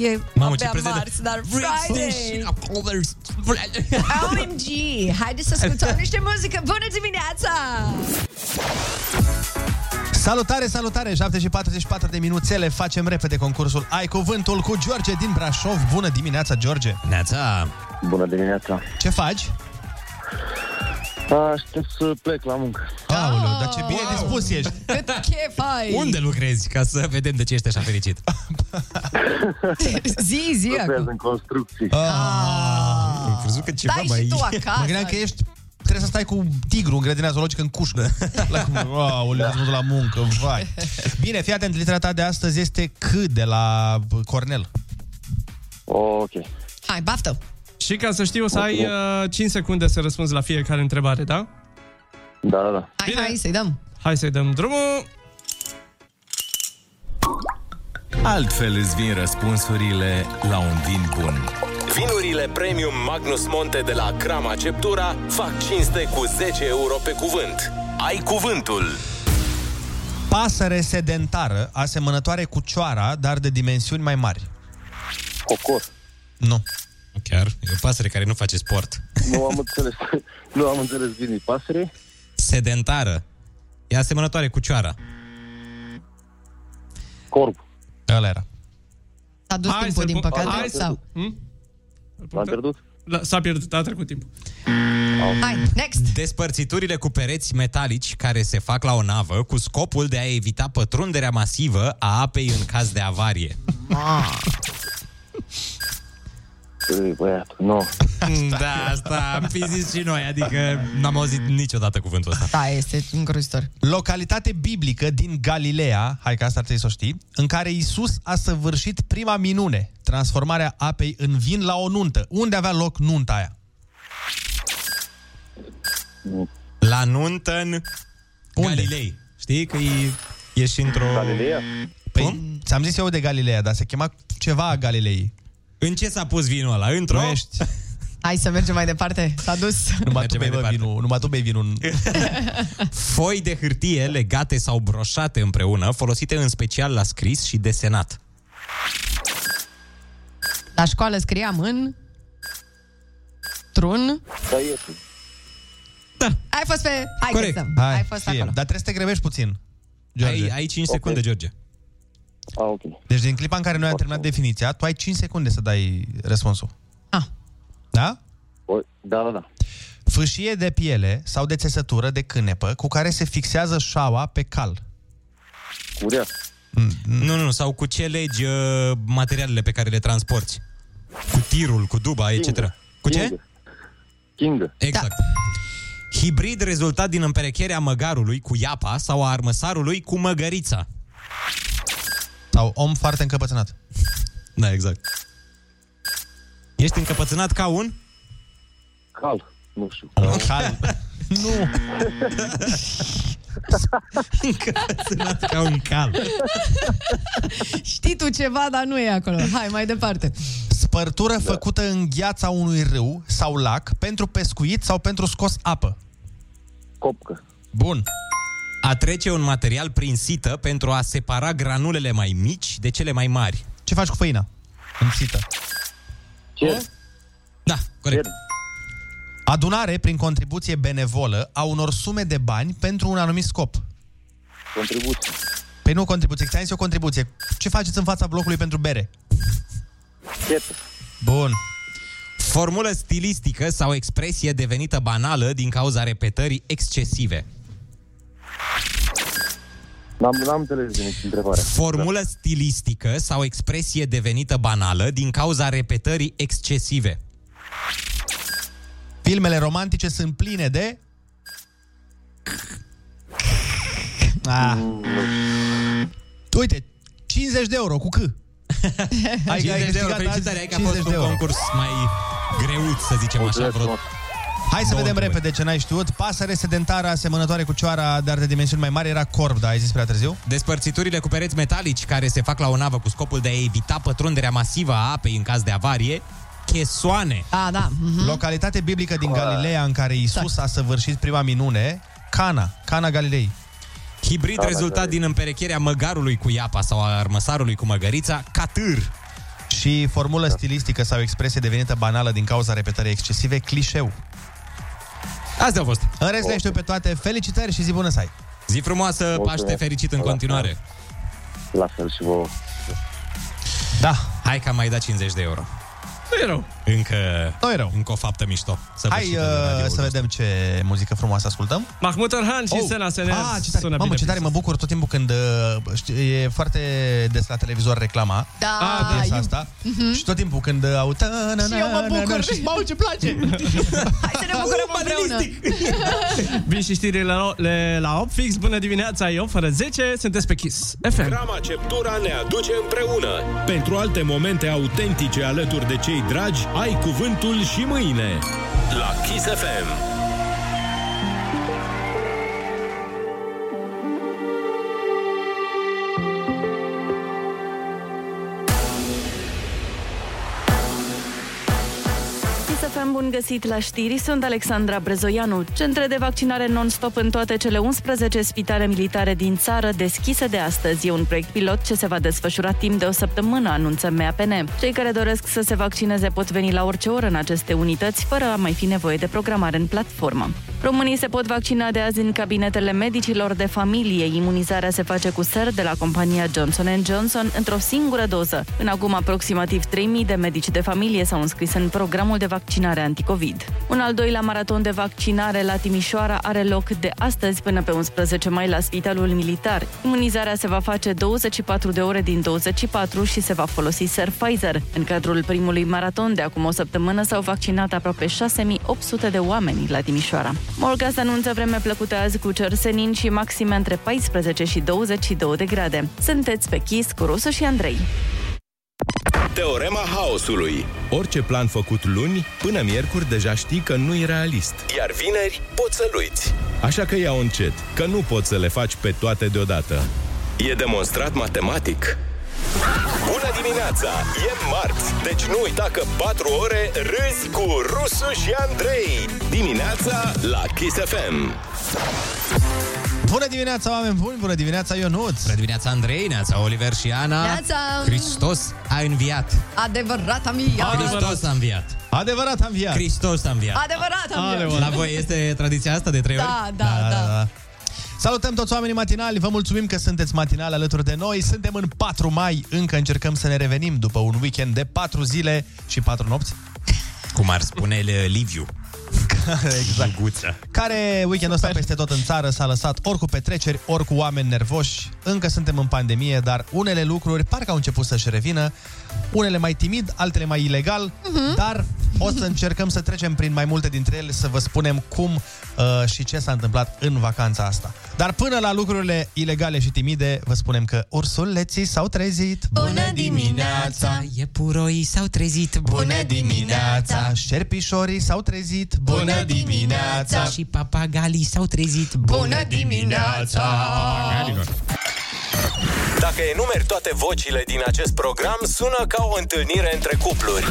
e Mamă, ce abia prezentă. marți, dar Brixton Friday! și Nightcrawlers OMG! Haideți să ascultăm niște muzică! Bună dimineața! Salutare, salutare! 7 și 44 de minuțele Facem repede concursul Ai cuvântul cu George din Brașov Bună dimineața, George! Neața! Bună dimineața! Ce faci? Aștept să plec la muncă. Aoleu, dar ce bine dispus ești! Cât chef ai! Unde lucrezi? Ca să vedem de ce ești așa fericit. Zi, zi Lucrez acum. în construcții. Am crezut că ceva Stai mai... și tu acasă. Mă gândeam că ești Trebuie să stai cu tigru în grădina zoologică în cușcă. La cum, aoleu, ați la muncă, vai. Bine, fii atent, litera ta de astăzi este C de la Cornel. Ok. Hai, baftă! Și ca să știu, o să ai uh, 5 secunde să răspunzi la fiecare întrebare, da? Da, da, da. Hai, hai, să-i dăm. Hai să-i dăm drumul. Altfel îți vin răspunsurile la un vin bun. Vinurile Premium Magnus Monte de la Crama Ceptura fac cinste cu 10 euro pe cuvânt. Ai cuvântul! Pasăre sedentară, asemănătoare cu cioara, dar de dimensiuni mai mari. Cocor. Nu. Chiar? E o pasăre care nu face sport. Nu am înțeles. nu am înțeles bine. Pasăre? Sedentară. E asemănătoare cu cioara. Corp. Ăla era. S-a dus Hai timpul, să-l din pun- păcate, hai să- sau? Hmm? L-am pierdut? La, s-a pierdut, a trecut timpul. Hai, next! Despărțiturile cu pereți metalici care se fac la o navă cu scopul de a evita pătrunderea masivă a apei în caz de avarie. Ei, băiat, nu. Da, asta am fi zis și noi, adică n-am auzit niciodată cuvântul ăsta. Da, este îngrozitor. Localitate biblică din Galileea, hai că asta ar trebui să o știi, în care Isus a săvârșit prima minune, transformarea apei în vin la o nuntă. Unde avea loc nunta aia? La nuntă în Unde? Galilei. Știi că e, e și într-o... Galileea? Păi, ți-am zis eu de Galileea, dar se chema ceva a Galilei. În ce s-a pus vinul ăla? Într-o... Nu ești... Hai să mergem mai departe. S-a dus. Numai tu Mergem bei mai bă, departe. vinul, numai tu bei vinul. Foi de hârtie legate sau broșate împreună, folosite în special la scris și desenat. La școală scriam în... Trun. Caietul. Ai fost pe... Hai Corect. că stăm. Hai, Ai fost fie. acolo. Dar trebuie să te grăbești puțin, George. Ai, ai 5 secunde, George. A, ok. Deci din clipa în care noi am terminat definiția, tu ai 5 secunde să dai răspunsul. Ah. Da? O, da, da, da. Fâșie de piele sau de țesătură de cânepă cu care se fixează șaua pe cal. Curea. Nu, nu, sau cu ce legi uh, materialele pe care le transporti? Cu tirul, cu duba, etc. Cu ce? King. Exact. Da. Hibrid rezultat din împerecherea măgarului cu iapa sau a armăsarului cu măgărița. Sau om foarte încăpățânat. Da, exact. Ești încăpățânat ca un? Cal. Nu știu. Cal. nu. încăpățânat ca un cal. Știi tu ceva, dar nu e acolo. Hai, mai departe. Spărtură da. făcută în gheața unui râu sau lac pentru pescuit sau pentru scos apă. Copcă. Bun. A trece un material prin sită pentru a separa granulele mai mici de cele mai mari. Ce faci cu făina? În sită. Cer. Da, corect. Adunare prin contribuție benevolă a unor sume de bani pentru un anumit scop. Contribuție. Păi nu contribuție, ți-am zis o contribuție. Ce faceți în fața blocului pentru bere? Chetă. Bun. Formulă stilistică sau expresie devenită banală din cauza repetării excesive. N-am, n-am înțeles de nici întrebarea. Formulă stilistică sau expresie devenită banală din cauza repetării excesive. Filmele romantice sunt pline de... Ah. Uite, 50 de euro cu C. Hai, 50 de euro, felicitări, hai că a fost un concurs mai greuț, să zicem așa, vreo Hai să Două vedem întrebări. repede ce n-ai știut. Pasăre sedentară asemănătoare cu cioara, dar de dimensiuni mai mari, era corb, da, ai zis prea târziu? Despărțiturile cu pereți metalici care se fac la o navă cu scopul de a evita pătrunderea masivă a apei în caz de avarie, chesoane. A, da. Mhm. Localitate biblică din Galileea în care Isus a săvârșit prima minune, Cana, Cana Galilei. Hibrid Da, rezultat da, din împerecherea măgarului cu iapa sau a armăsarului cu măgărița, catâr. Și formulă stilistică sau expresie devenită banală din cauza repetării excesive, clișeu. Astea au fost. În rest le știu pe toate. Felicitări și zi bună să ai! Zi frumoasă, Mulțumesc. Paște fericit în continuare. La fel și vouă. Da. Hai că am mai dat 50 de euro. Nu e rău. Încă, nu e rău. încă o faptă mișto. Hai Săvârșită de uh, radioul să vedem ce muzică frumoasă ascultăm. Mahmut Orhan și Oh. Sena Sener Ah, ce tare. sună Mamă, bine. ce tare, mă bucur tot timpul când uh, știi, e foarte des la televizor reclama. Da, Ah, piesa eu- asta. Mhm. Și tot timpul când uh, au ta na Și eu mă bucur. Și mamă, ce place. Hai să ne bucurăm împreună. Vin și știrile la, le, la 8 fix. Bună dimineața, eu fără 10. Sunteți pe Kiss FM. Grama Ceptura ne aduce împreună. Pentru alte momente autentice alături de cei dragi, ai cuvântul și mâine. La Kiss FM. Bun găsit la știri, sunt Alexandra Brezoianu. Centre de vaccinare non-stop în toate cele 11 spitale militare din țară deschise de astăzi. E un proiect pilot ce se va desfășura timp de o săptămână, anunță MAPN. Cei care doresc să se vaccineze pot veni la orice oră în aceste unități, fără a mai fi nevoie de programare în platformă. Românii se pot vaccina de azi în cabinetele medicilor de familie. Imunizarea se face cu ser de la compania Johnson Johnson într-o singură doză. În acum aproximativ 3.000 de medici de familie s-au înscris în programul de vaccinare anticovid. Un al doilea maraton de vaccinare la Timișoara are loc de astăzi până pe 11 mai la Spitalul Militar. Imunizarea se va face 24 de ore din 24 și se va folosi ser Pfizer. În cadrul primului maraton de acum o săptămână s-au vaccinat aproape 6.800 de oameni la Timișoara. Morgaz anunță vreme plăcută azi cu cer senin și maxime între 14 și 22 de grade. Sunteți pe Chis cu Rusu și Andrei. Teorema haosului. Orice plan făcut luni, până miercuri deja știi că nu e realist. Iar vineri poți să-l uiți. Așa că ia încet, că nu poți să le faci pe toate deodată. E demonstrat matematic. Bună dimineața! E marți, deci nu uita că 4 ore râzi cu Rusu și Andrei. Dimineața la Kiss FM. Bună dimineața, oameni buni! Bună dimineața, Ionuț! Bună dimineața, Andrei, neața, Oliver și Ana. Neața! Hristos a înviat. Adevărat am ea. Hristos a înviat. Adevărat am înviat. Hristos a înviat. Adevărat am ea. La voi este tradiția asta de trei ori? Da, da, da. Salutăm toți oamenii matinali, vă mulțumim că sunteți matinali alături de noi. Suntem în 4 mai, încă încercăm să ne revenim după un weekend de 4 zile și 4 nopți. Cum ar spune Liviu. Exact. Guța. Care weekendul ăsta peste tot în țară s-a lăsat ori cu petreceri, ori cu oameni nervoși. Încă suntem în pandemie, dar unele lucruri parcă au început să-și revină. Unele mai timid, altele mai ilegal, Mhm. dar o să încercăm să trecem prin mai multe dintre ele, să vă spunem cum uh, și ce s-a întâmplat în vacanța asta. Dar până la lucrurile ilegale și timide, vă spunem că ursuleții s-au trezit. Bună dimineața! Iepuroii s-au trezit Bună dimineața! Șerpișorii s-au trezit. Bună dimineața! Și papagalii s-au trezit Bună dimineața! Dacă enumeri toate vocile din acest program, sună ca o întâlnire între cupluri.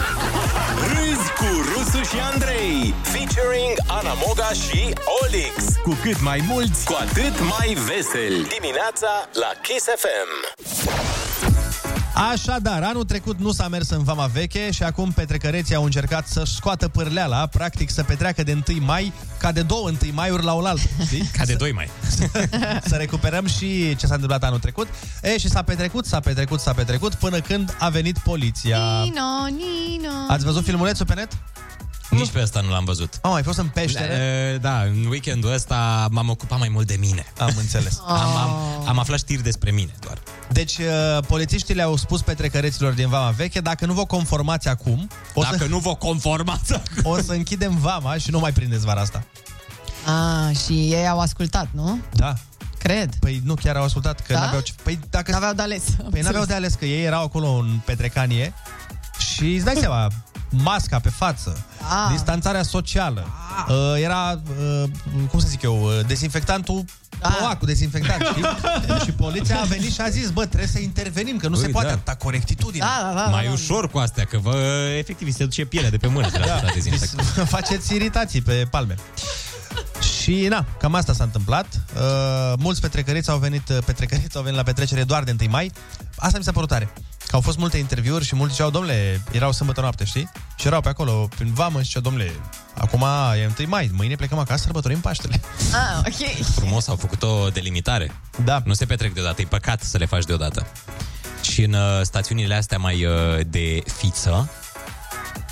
Râzi cu Rusu și Andrei, featuring Ana Moga și Olix. Cu cât mai mulți, Cu atât mai veseli. Dimineața la Kiss FM. Așadar, anul trecut nu s-a mers în vama veche și acum petrecăreții au încercat să-și scoată pârleala, practic să petreacă de 1 mai ca de două 1 maiuri la oaltă, știi? Ca de 2 mai. să recuperăm și ce s-a întâmplat anul trecut. E, și s-a petrecut, s-a petrecut, s-a petrecut până când a venit poliția. Nino, Nino. Ați văzut filmulețul pe net? Nici pe asta nu l-am văzut. Am mai fost în peștere? E, Da, în weekendul ăsta m-am ocupat mai mult de mine. Am înțeles. Am, am, am aflat știri despre mine doar. Deci, uh, polițiștii le-au spus petrecăreților din Vama Veche, dacă nu vă conformați acum... O Dacă să, nu vă conformați O să închidem Vama și nu mai prindeți vara asta. Ah, și ei au ascultat, nu? Da. Cred. Păi nu chiar au ascultat că Da? n-aveau ce... Păi dacă... N-aveau de ales. Păi n-aveau de ales că ei erau acolo în petrecanie și îți dai seama, masca pe față, Ah. distanțarea socială, uh, era, uh, cum să zic eu, uh, dezinfectantul ah. cu dezinfectant, știi? și poliția a venit și a zis, bă, trebuie să intervenim, că nu Ui, se poate da. atâta corectitudine. Da, da, da, mai da. ușor cu astea, că vă, efectiv, vi se duce pielea de pe mână de la Da. da. dezinfectant. Faceți iritații pe palme. Și na, cam asta s-a întâmplat. Uh, mulți petrecăriți au venit, uh, petrecăriți au venit la petrecere doar de 1 mai. Asta mi s-a părut tare. Că au fost multe interviuri și mulți ziceau, domnule, erau sâmbătă noapte, știi? Și erau pe acolo, prin vamă și ziceau, domnule, acum e 1 mai, mâine plecăm acasă, sărbătorim Paștele. Ah, ok. Frumos, au făcut o delimitare. Da. Nu se petrec deodată, e păcat să le faci deodată. Și în uh, stațiunile astea mai uh, de fiță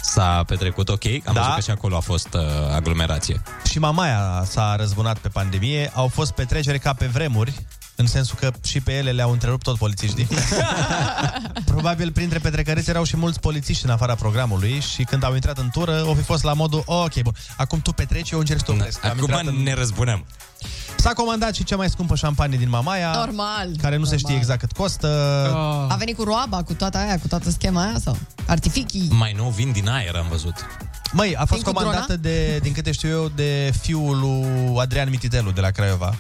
s-a petrecut ok. Am Da. văzut că și acolo a fost uh, aglomerație. Și Mamaia s-a răzbunat pe pandemie. Au fost petreceri ca pe vremuri, în sensul că și pe ele le-au întrerupt tot polițiștii. Probabil printre petrecăreți erau și mulți polițiști în afara programului și când au intrat în tură, o fi fost la modul, ok, bun, acum tu petreci, eu încerc să te opresc. Am intrat Acum în- ne răzbunăm. S-a comandat și cea mai scumpă șampanie din Mamaia, Normal. care nu se normal. știe exact cât costă. A venit cu roaba, cu toată aia, cu toată schema aia sau? Artificii. Mai nou vin din aer, am văzut. Măi, a fost Vin cu comandată de, din câte știu eu, de fiul lui Adrian Mititelu de la Craiova.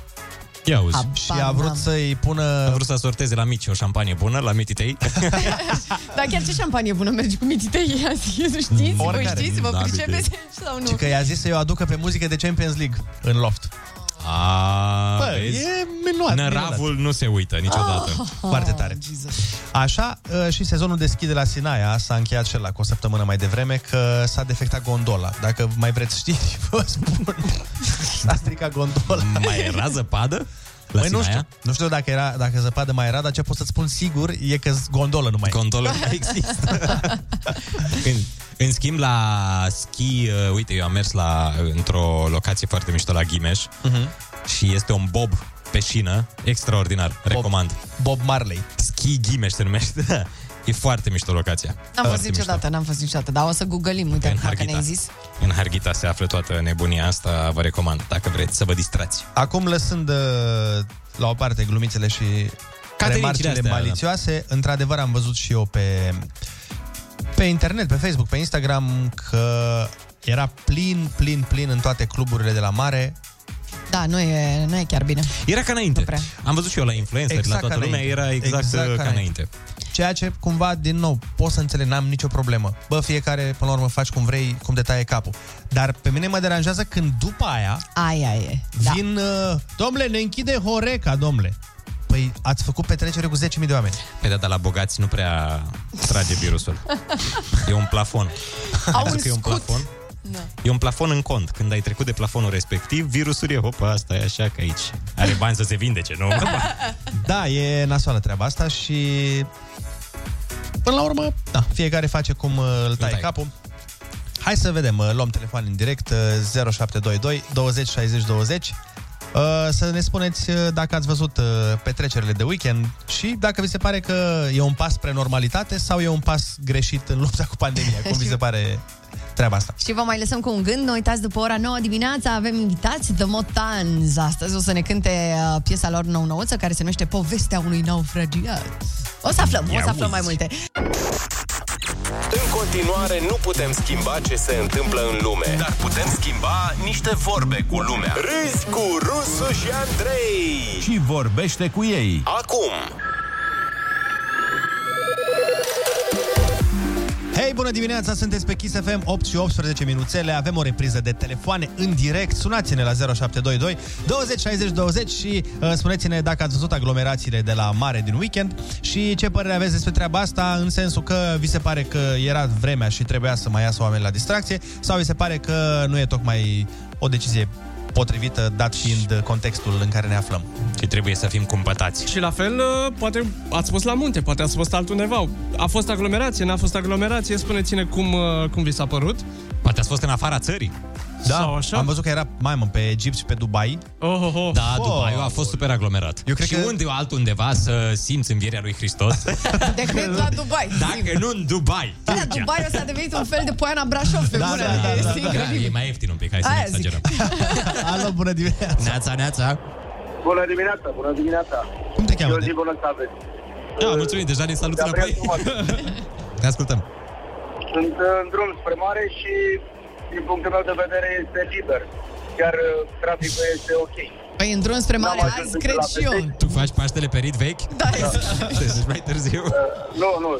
Ia uzi. Și a vrut să-i pună... A vrut să sorteze la mici o șampanie bună, la mititei. Dar chiar ce șampanie bună merge cu mititei azi? Știți? Voi Oricare. știți? Vă Da, pricepeți sau nu? Și că i-a zis să-i o aducă pe muzică de Champions League în loft. A, Bă, vezi? e minunat. Năravul nu se uită niciodată. Ah. Foarte tare. Așa, uh, și sezonul deschide la Sinaia s-a încheiat și la cu o săptămână mai devreme că s-a defectat gondola. Dacă mai vreți ști, vă spun. S-a stricat gondola. Mai era zăpadă? La Băi, nu Sinaia? știu, nu știu dacă, era, dacă zăpadă mai era, dar ce pot să-ți spun sigur e că gondolă nu mai e. Gondolă nu mai există. în, în schimb, la schi, uh, uite, eu am mers la, într-o locație foarte mișto la Ghimeș Mhm. și este un bob pe șină, extraordinar, recomand. Bob Marley. Ski Ghimeș se numește. E foarte mișto locația. N-am fost Foarte niciodată, n-am fost niciodată, dar o să googlim, uite, În acum că Harghita. ne-ai zis. În Harghita se află toată nebunia asta, vă recomand, dacă vreți să vă distrați. Acum, lăsând uh, la o parte glumițele și Catericile remarcile astea, da. malițioase, într-adevăr am văzut și eu pe, pe internet, pe Facebook, pe Instagram, că era plin, plin, plin în toate cluburile de la mare. Da, nu e, nu e chiar bine. Era ca înainte. Nu prea. Am văzut și eu la influencer, Exact la toată ca lumea, înainte. era exact, Exact exact ca ca înainte. Ceea ce, cumva, din nou, pot să înțeleg, n-am nicio problemă. Bă, fiecare, până la urmă, faci cum vrei, cum te taie capul. Dar pe mine mă deranjează când după aia Aia e. vin, uh, domnule, ne închide Horeca, domnule. Păi ați făcut petrecere cu 10.000 de oameni. Pe da, dar la bogați nu prea trage virusul. E un plafon. Au Ai văzut un că e un scut. plafon? Da. E un plafon în cont. Când ai trecut de plafonul respectiv, virusul e, opa, asta e așa că aici. Are bani să se vindece, nu? Da, e nasoală treaba asta și până la urmă, da, fiecare face cum uh, îl taie taie. capul. Hai să vedem, uh, luăm telefon în direct uh, 0722 20 60 20 uh, să ne spuneți uh, dacă ați văzut uh, petrecerile de weekend și dacă vi se pare că e un pas spre normalitate sau e un pas greșit în lupta cu pandemia. Cum vi se pare treaba asta? Și vă mai lăsăm cu un gând, nu uitați, după ora 9 dimineața avem invitați The Motans. Astăzi o să ne cânte uh, piesa lor nou-nouță, care se numește Povestea unui naufragiat. O să aflăm, o Ia să aflăm mai uzi. multe. În continuare, nu putem schimba ce se întâmplă în lume, dar putem schimba niște vorbe cu lumea. Râzi cu Rusu și Andrei. Și vorbește cu ei. Acum, Hei, bună dimineața, sunteți pe Kiss FM, 8 și 18 minuțele, avem o repriză de telefoane în direct, sunați-ne la 0722 20 60 20 și uh, spuneți-ne dacă ați văzut aglomerațiile de la mare din weekend și ce părere aveți despre treaba asta, în sensul că vi se pare că era vremea și trebuia să mai iasă oameni la distracție sau vi se pare că nu e tocmai o decizie potrivită, dat fiind contextul în care ne aflăm. Și trebuie să fim cumpătați. Și la fel, uh, poate ați fost la munte, poate ați fost altundeva. A fost aglomerație, n-a fost aglomerație? Spuneți-ne cum, uh, cum vi s-a părut. Poate ați fost în afara țării. Da, Sau așa? am văzut că era, mai mă, pe Egipt și pe Dubai. Oh, oh, oh. Da, Dubai a fost super aglomerat. Eu cred și că- unde altundeva să simți învierea lui Hristos, Decât la Dubai. dacă nu în Dubai. Da, Dubai o să a devenit un fel de Poiana Brașov pe Da, bună, da, adică da, este da, da. Da, incredibil. e mai ieftin un pic, hai să nu Aia zic. exagerăm. Alo, bună dimineața! Neața, neața. Bună dimineața, bună dimineața. Cum te cheamă? Eu zi bună să aveți. Da, mulțumim, deja ne salut Gabriel înapoi. Tomaș. Te ascultăm. Sunt uh, în drum spre mare și, din punctul meu de vedere, este liber. Chiar uh, traficul este ok. Păi în drum spre mare, N-am ajuns azi încă cred la și eu. Tu faci Paștele pe rit vechi? Da, exact. Deci mai târziu. Uh, nu, nu,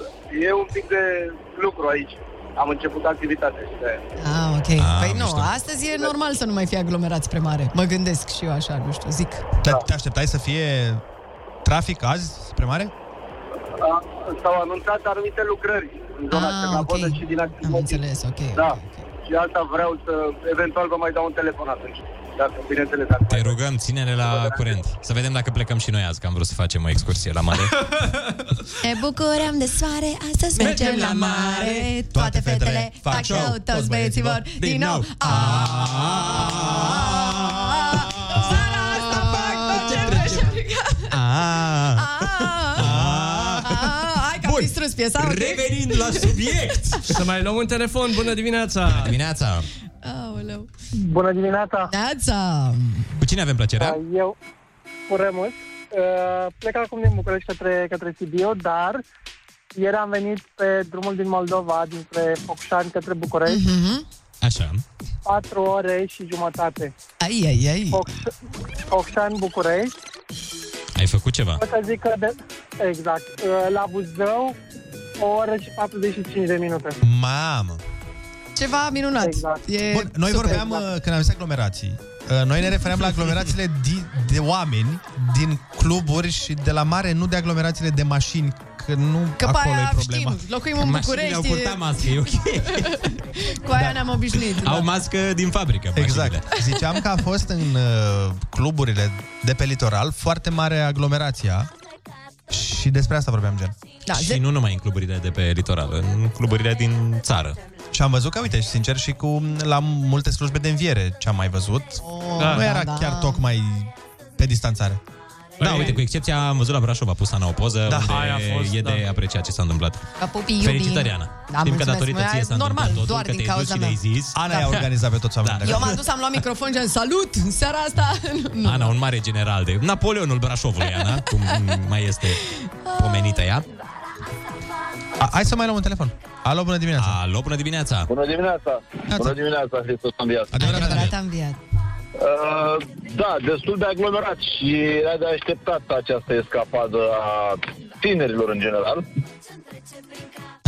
e un pic de lucru aici. Am început activitate și de Ah, ok. Ah, păi nu, mișto. astăzi e normal să nu mai fie aglomerați spre mare. Mă gândesc și eu așa, nu știu, zic. Dar te așteptai să fie trafic azi spre mare? A, s-au anunțat anumite lucrări în zona Ah, Cernapodă ok. și din acest Am motiv. înțeles, ok. Da. Și asta vreau să, eventual vă mai dau un telefon atunci. Dacă, bineînțeles, dacă Te rugăm, ține-ne la curent. Să vedem dacă plecăm și noi azi, că am vrut să facem o excursie la mare. Ne bucurăm de soare, astăzi mergem la mare Toate fetele fac show, toți băieții vor din nou distrus piesa, ok? Revenind la subiect. Să mai luăm un telefon. Bună dimineața! Dimineața. Aoleu. Bună dimineața! Neața! Cu cine avem plăcerea? Eu, cu Remus, uh, plec acum din București către, către Sibiu, dar ieri am venit pe drumul din Moldova, dinspre Focșani către București, Mhm. Așa. 4 ore și jumătate. Ai, ai, ai. Focș- Focșani, București, Ai făcut ceva? pot să zic că de, exact, uh, la Buzău, o oră și 45 de minute. Mamă! Ceva minunat. Exact. E Bun, noi super. vorbeam, uh, când am zis aglomerații, uh, noi ne refeream la aglomerațiile de, de oameni din cluburi și de la mare, nu de aglomerațiile de mașini, că nu Că pe acolo e aia problema. știm, locuim în Mașinile au București, purtat mască, e ok. cu aia ne-am obișnuit. Au da. mască din fabrică, mașinile. Exact. Ziceam că a fost în uh, cluburile de pe litoral foarte mare aglomerația și despre asta vorbeam, gen. Da, și de- nu numai în cluburile de pe litoral, în cluburile din țară. Și am văzut că, uite, și sincer, și cu la multe slujbe de înviere ce am mai văzut, Oh, da, nu da, era da. chiar tocmai pe distanțare. Da, uite, cu excepția, am văzut la Brașov, a pus Ana o poză Da. unde Aia a fost, e da. de apreciat ce s-a întâmplat. Ca pupii iubim. Felicitări, Ana. Da, Știm că mulțumesc. datorită Mă, ție s-a normal, întâmplat totul, doar că din te-ai dus cauza și mea. le-ai zis. Ana i-a organizat pe toți oamenii Da. de Eu acolo. m-am dus, am luat microfon, gen salut, în seara asta. Nu. Ana, un mare general de Napoleonul Brașovului, Ana, cum mai este pomenită ea. A, hai să mai luăm un telefon. Alo, bună dimineața. Alo, bună dimineața! Bună dimineața! Bună dimineața, Hristos a înviat. Adevărat am viat. Uh, da, destul de aglomerat și era de așteptat această escapadă a tinerilor în general.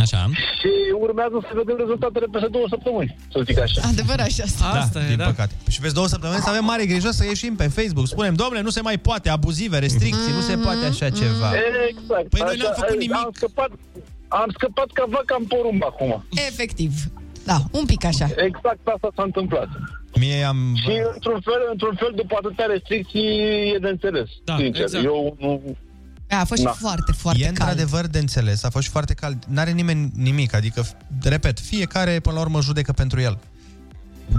Așa. Și urmează să vedem rezultatele peste două săptămâni, să zic așa. Adevărat și asta. Asta da, e, din da. păcate. Și peste două săptămâni să avem mare grijă să ieșim pe Facebook. Spunem, domnule, nu se mai poate, abuzive, restricții, nu se poate așa ceva. Exact. Păi noi așa, n-am făcut nimic. Am scăpat, am scăpat ca vaca în porumb acum. Efectiv. Da, un pic așa. Exact asta s-a întâmplat. Mie am... Și într-un fel, într-un fel, după atâtea restricții, e de înțeles. Da, sincer. exact. Eu nu, A fost Da. și foarte, foarte e cald. într-adevăr de înțeles, a fost și foarte cald. N-are nimeni nimic, adică, repet, fiecare până la urmă judecă pentru el.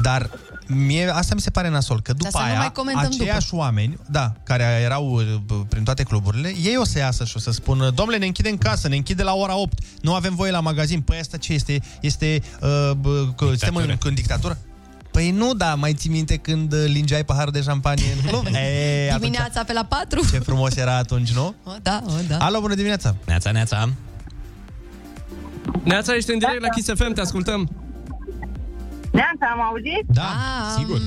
Dar mie asta mi se pare nasol, că după să nu aia, mai comentăm aceiași oameni, da, care erau uh, prin toate cluburile, ei o să iasă și o să spună, domnule, ne închide în casă, ne închide la ora 8, nu avem voie la magazin. Păi asta ce este? Este, uh, bă, că suntem în, în dictatură? Păi nu, da, mai ții minte când uh, lingeai paharul de șampanie în club? E, atunci, Dimineața pe la 4. ce frumos era atunci, nu? O, da, o, da. Alo, bună dimineața! Neața, neața! Neața, ești în direct la Kiss FM, te ascultăm. Neața, am auzit? Da, sigur.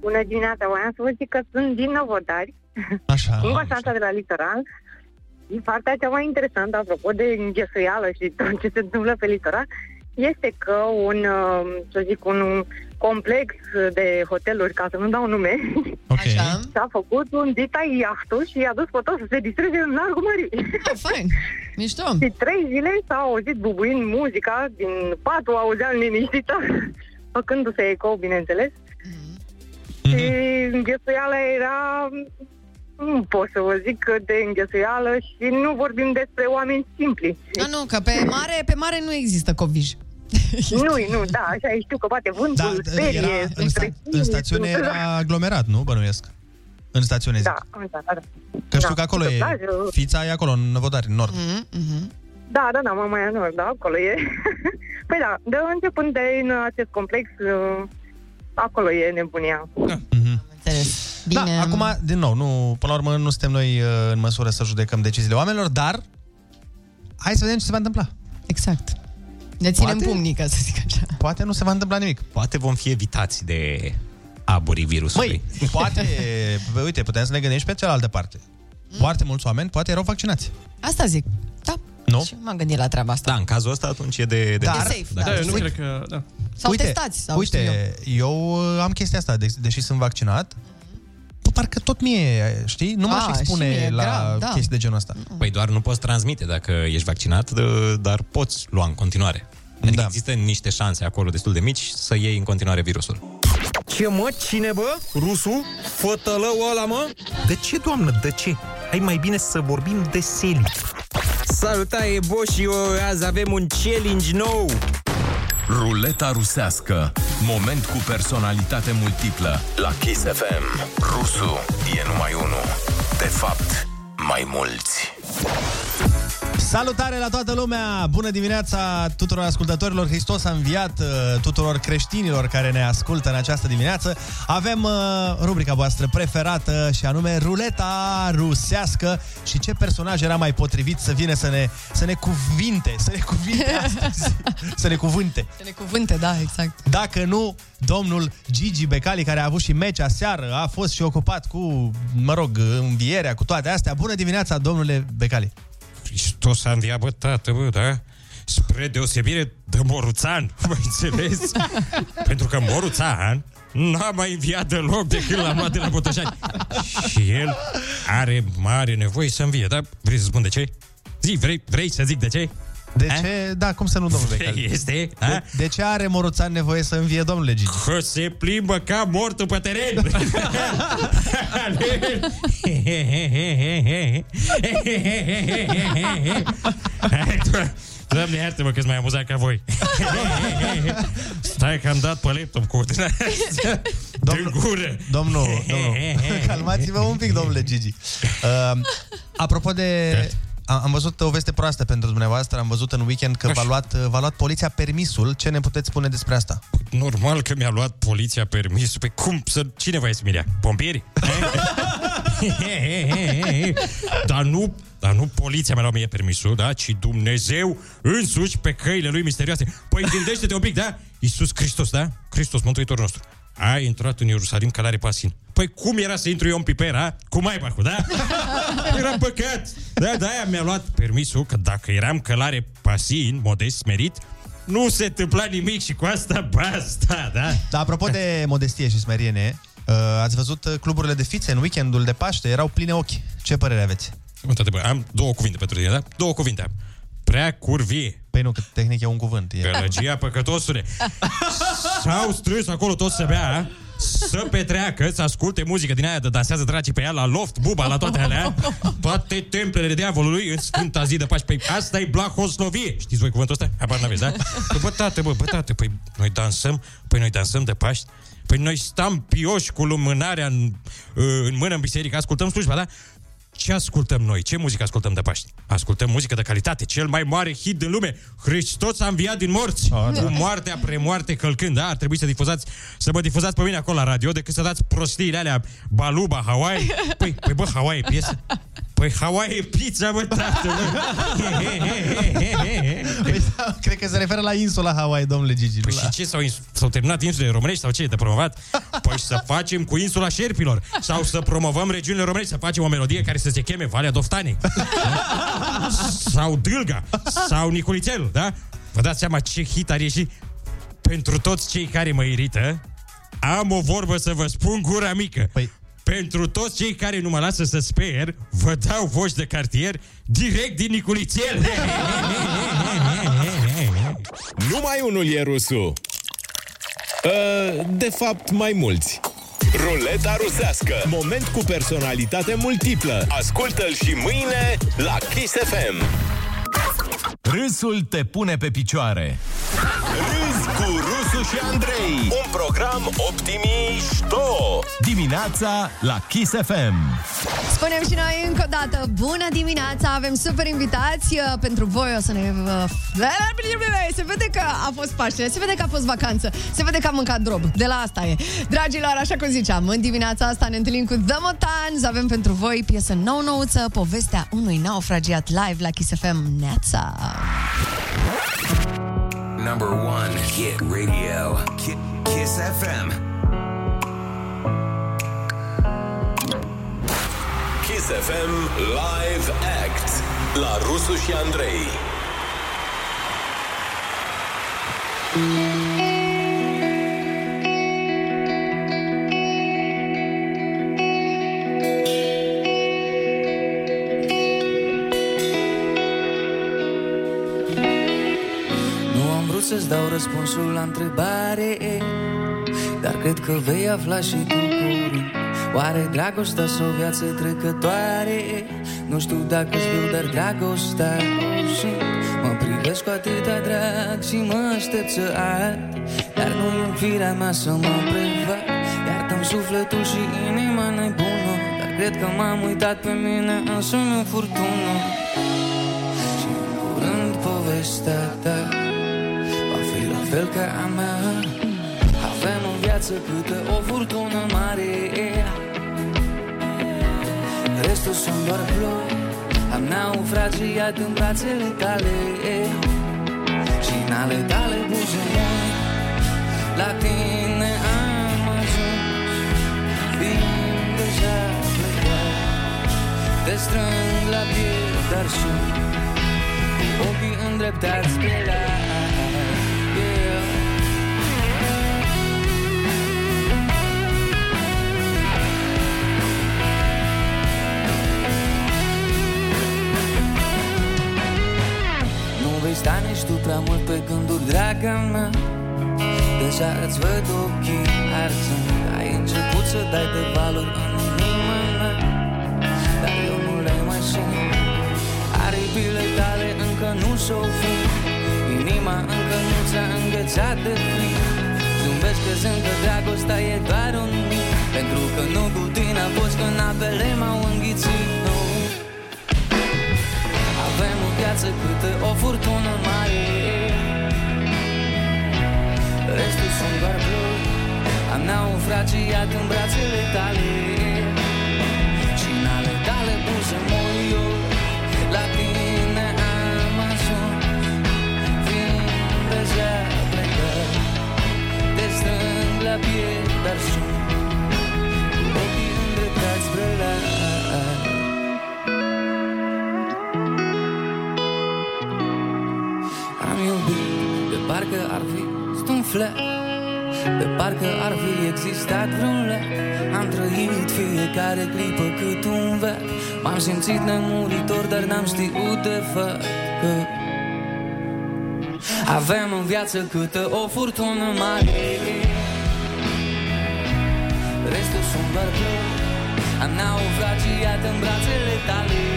Bună dimineața, voiam să vă zic că sunt din Novodari. Așa. Sunt Constanța de la litoral. Și partea cea mai interesantă, apropo de înghesuială și tot ce se întâmplă pe litoral, este că un, uh, să zic, un complex de hoteluri, ca să nu dau nume, okay. și-a făcut un dita iahtul și i-a dus pe toți să se distreze în largul mării. Ah, fain. Mișto. Și trei zile s-a auzit bubuind muzica, din patul auzeam liniștită, făcându-se eco, bineînțeles. Și înghesuiala era, nu pot să vă zic că de înghesuială și nu vorbim despre oameni simpli. Da, nu, că pe mare, pe mare nu există covij. Nu, nu, da, așa e, știu că bate vântul, da, sperie, Era, în, sta- în stațiune era aglomerat, nu? Bănuiesc. În stațiune, zic. Da, da, da. Că știu da, că acolo pe e... plajă. Fița e acolo, în Năvodari, în nord. Mm-hmm. Da, da, da, mă mai nu, da, acolo e. păi da, de începând de în acest complex, uh, acolo e nebunia. Înțeles. Da, acum, din nou, nu, până la urmă nu suntem noi uh, în măsură să judecăm deciziile oamenilor, dar hai să vedem ce se va întâmpla. Exact. Ne ținem Poate- pumnii, ca să zic așa. Poate nu se va întâmpla nimic. Poate vom fi evitați de aburii virusului. Măi, poate, bă, uite, putem să ne gândim și pe cealaltă parte. Foarte mulți oameni poate erau vaccinați. Asta zic. Da. Nu? Și m-am gândit la treaba asta. Da, în cazul ăsta atunci e de... de Dar- de safe, da. Da, eu nu Uite. cred că... Da. Sau uite, testați, sau știu uite, eu. eu am chestia asta, de, deși sunt vaccinat, bă, parcă tot mie, știi? Nu mă Ah, aș și expune mie, la grav, da. chestii de genul ăsta. Păi doar nu poți transmite dacă ești vaccinat, d- dar poți lua în continuare. Adică da. există niște șanse acolo destul de mici să iei în continuare virusul. Ce mă? Cine bă? Rusu? Fătălău ăla mă? De ce, doamnă, de ce? Hai mai bine să vorbim de seli. Salutare, Boș și eu azi avem un challenge nou. Ruleta rusească. Moment cu personalitate multiplă. La Kiss FM. Rusu e numai unul. De fapt, mai mulți. Salutare la toată lumea! Bună dimineața tuturor ascultătorilor! Hristos a înviat uh, tuturor creștinilor care ne ascultă în această dimineață. Avem uh, rubrica voastră preferată și anume Ruleta rusească și ce personaj era mai potrivit să vină să ne, să ne cuvinte, să ne cuvinte astăzi, să ne cuvânte. Să ne cuvânte, da, exact. Dacă nu, domnul Gigi Becali, care a avut și meci aseară, a fost și ocupat cu, mă rog, învierea, cu toate astea. Bună dimineața, domnule Becali! Hristos a înviat, bă, tată, bă, da? Spre deosebire de Moruțan, mă înțeles? Pentru că Moruțan n-a mai înviat deloc de când l-am luat de la Botoșani. Și el are mare nevoie să învie, da? Vrei să spun de ce? Zi, vrei, vrei să zic de ce? De ce? Da, cum să nu, domnule Becali? Este, De, de ce are Moruțan nevoie să învie domnule Gigi? Că se plimbă ca mortul pe teren. Doamne, iartă-mă că mai amuzat ca voi. Stai că am dat pe laptop cu din astea Domnul, de gură. Domnul, domnul, calmați-vă un pic, domnule Gigi. Uh, apropo de... Am am văzut o veste proastă pentru dumneavoastră, am văzut în weekend că v-a luat, v-a luat poliția permisul. Ce ne puteți spune despre asta? Normal că mi-a luat poliția permisul. Pe cum să... Cine va Emilia? Pompieri? dar nu dar nu poliția mi-a luat mie permisul, da? Ci Dumnezeu însuși pe căile lui misterioase. Păi gândește-te un pic, da? Iisus Hristos, da? Hristos, Mântuitorul nostru. A intrat în Ierusalim călare pasin. Păi cum era să intru eu în pipera? Cu mai cu da? Era păcat. Da, da, aia mi-a luat permisul că dacă eram călare pasin, modest, smerit, nu se întâmpla nimic și cu asta basta, da? Dar apropo de modestie și smeriene, uh, ați văzut uh, cluburile de fițe în weekendul de Paște? Erau pline ochi. Ce părere aveți? Uite, bă, am două cuvinte pentru tine, da? Două cuvinte am. Prea curvie. Păi nu, că tehnic e un cuvânt. E... Gălăgia păcătosule. S-au strâns acolo toți să bea, să petreacă, să asculte muzică din aia de dansează dracii pe ea la loft, buba, la toate alea, toate templele diavolului în Sfânta zi de Paști. Păi asta e blahoslovie. Știți voi cuvântul ăsta? Habar n-aveți, da? Păi, bă, tată, bă, bă, tată, păi noi dansăm, păi noi dansăm de Paști, păi noi stăm pioși cu lumânarea în, în mână în biserică, ascultăm slujba, da? Ce ascultăm noi? Ce muzică ascultăm de Paști? Ascultăm muzică de calitate, cel mai mare hit din lume. Hristos a înviat din morți. Ah, da. Cu moartea premoarte călcând, da? Ar trebui să difuzați, să mă difuzați pe mine acolo la radio decât să dați prostiile alea Baluba, Hawaii. Păi, păi bă, Hawaii e piesă? Păi Hawaii e pizza, bă, tată, bă. Păi, da, cred că se referă la insula Hawaii, domnule Gigi. Păi nu și la... ce, s-au, ins- s-au terminat insulele românești sau ce e de promovat? Păi să facem cu insula șerpilor sau să promovăm regiunile românești, să facem o melodie care să se cheme Valea Doftanei. Da? sau Dâlga, sau Niculițel, da? Vă dați seama ce hit ar ieși pentru toți cei care mă irită? Am o vorbă să vă spun gura mică. Păi... Pentru toți cei care nu mă lasă să sper, vă dau voci de cartier direct din Niculițel. Numai unul e rusul. Uh, De fapt, mai mulți. Ruleta rusească. Moment cu personalitate multiplă. Ascultă-l și mâine la Kiss FM. Râsul te pune pe picioare. Râzi cu Rusu și Andrei. Un program optimișto. Dimineața la Kiss FM. Spunem și noi încă o dată, bună dimineața, avem super invitați uh, pentru voi, o să ne... uh, Se vede că a fost Paștele, se vede că a fost vacanță, se vede că am mâncat drob, de la asta e. Dragilor, așa cum ziceam, în dimineața asta ne întâlnim cu The Motans, avem pentru voi piesă nou-nouță, povestea unui naufragiat live la Kiss FM Neața. Number one hit radio. Ki- Kiss FM. Kiss FM Live Act la Rusu și Andrei. Nu am vrut să-ți dau răspunsul la întrebare Dar cred că vei afla și tu curând Oare dragostea sau o viață trecătoare? Nu știu dacă știu, dar dragostea o simt Mă privesc cu atâta drag și mă aștept să ard Dar nu e în firea mea să mă prefac Iartă-mi sufletul și inima nebună. Dar cred că m-am uitat pe mine în sună furtună. Și în curând povestea ta Va fi la fel ca a mea. Avem în viață câte o furtună mare Restul sunt doar ploi Am naufragiat în brațele tale Și în ale tale buze moi La tine am ajuns. Fiind deja plecat Te strâng la piept, dar sunt cu ochii îndreptați spre la pe gânduri, draga mea. Deja îți văd ochii arzând. Ai început să dai de valuri în inima mea Dar eu nu le mai simt Aripile tale încă nu s-o fi Inima încă nu ți-a înghețat de frig. Zâmbesc crezând că dragostea e doar un mit Pentru că nu cu tine a fost când apele m-au înghițit nu. Avem o viață câtă o furtună mare Restul sunt doar ploi Am naufragiat în brațele tale. Și în ale tale buze mor eu La tine am ajuns. Fiind deja plecat Te strâng la piept, dar sunt Cu ochii îndreptați spre la Am iubit de parcă ar fi un fleck De parcă ar fi existat vreun lec Am trăit fiecare clipă cât un veac M-am simțit nemuritor, dar n-am știut de fapt că Avem în viață câtă o furtună mare. Restul sunt doar plări. Am naufragiat în brațele tale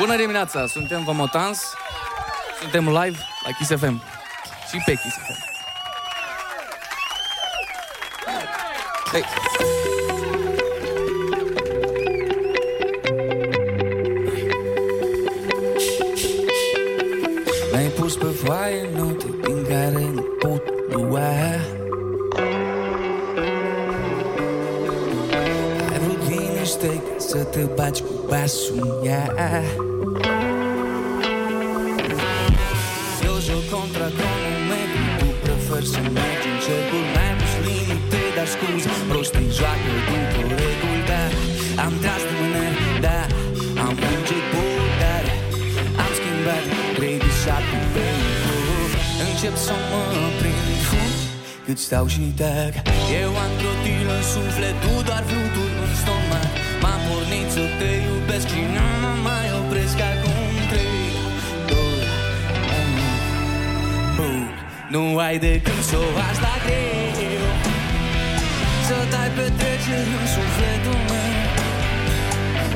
Bună dimineața, suntem Vomotans, suntem live la Kiss FM și pe Kiss FM. Hey. Mi-ai pus pe foaie note din care nu pot lua Ai vrut liniște ca să te baci cu basul în ea să mergi în cercul Mai pus limite, dar scuze, prostii joacă după reguli, da. Am tras de mână, da, am început, dar. Am schimbat credișatul pe foc Încep să mă prind. Fugi cât stau și tac Eu am trotil în suflet, tu doar fluturi în stomac. M-am pornit să te iubesc și nu mă mai opresc Nu ai decât să o asta greu. Să dai petreceri în sufletul meu.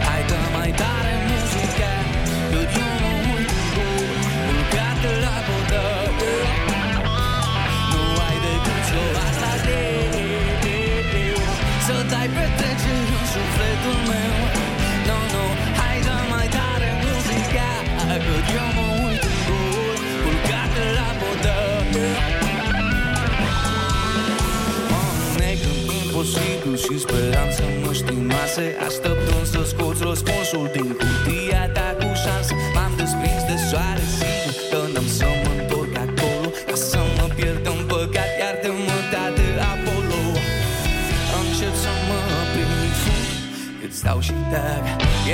Hai dă mai tare muzica Cât eu mă uit în gură Culcată la podă Nu ai decât să o asta greu. Să dai petreceri în sufletul meu negru imposibil și speram să mă stimase Așteptând să scoți răspunsul din cutia ta cu șansă. M-am desprins de soare sigur că n-am să mă întorc acolo Ca să mă pierd în păcat, iartă-mă, tată Apollo. Încep să mă prind fug cât stau și tac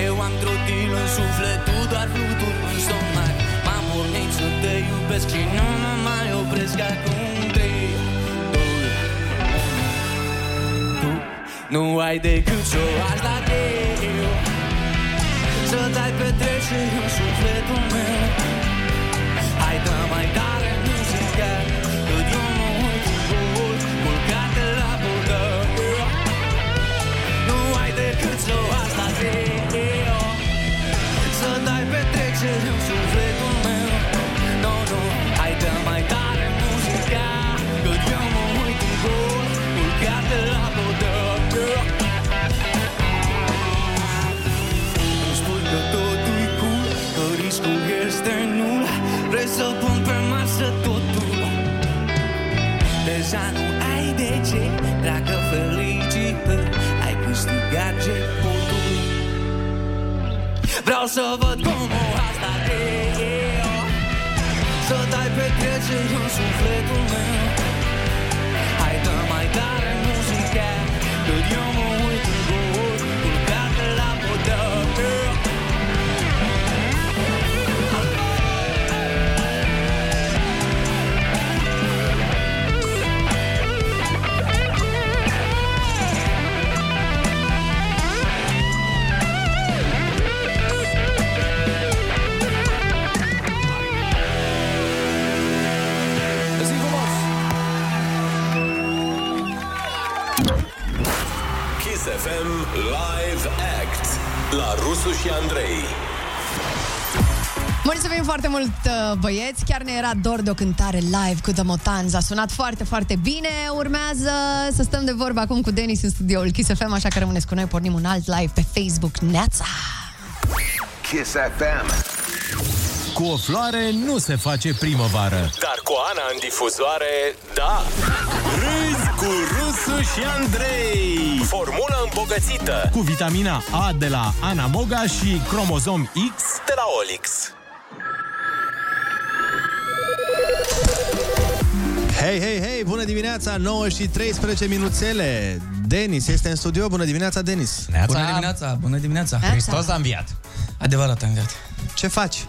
Eu am trotil în suflet, tu doar fluturi în stomac. M-am pornit să te iubesc și nu mă mai opresc acum nu ai decât să o lași la greu Să dai petreceri în sufletul meu. Hai dă mai tare muzica Cât eu mă uit în gol Culcate la budă Nu ai decât să o lași la greu Să dai petreceri Vreau să văd cum o asta de eu Să dai petreceri în sufletul meu FM Live Act la Rusu și Andrei. Mulțumim foarte mult, uh, băieți. Chiar ne era dor de o cântare live cu The Motans. A sunat foarte, foarte bine. Urmează să stăm de vorbă acum cu Denis în studioul Kiss FM, așa că rămâneți cu noi. Pornim un alt live pe Facebook. Neața! Kiss FM. Cu o floare nu se face primăvară. Dar cu Ana în difuzoare, da! Râzi cu Rusu și Andrei. Formulă îmbogățită cu vitamina A de la Anamoga și cromozom X de la Olix. Hei, hei, hei, bună dimineața, 9 și 13 minuțele. Denis este în studio, bună dimineața, Denis. Bună dimineața, bună dimineața. Hristos a înviat. Adevărat a înviat. Ce faci?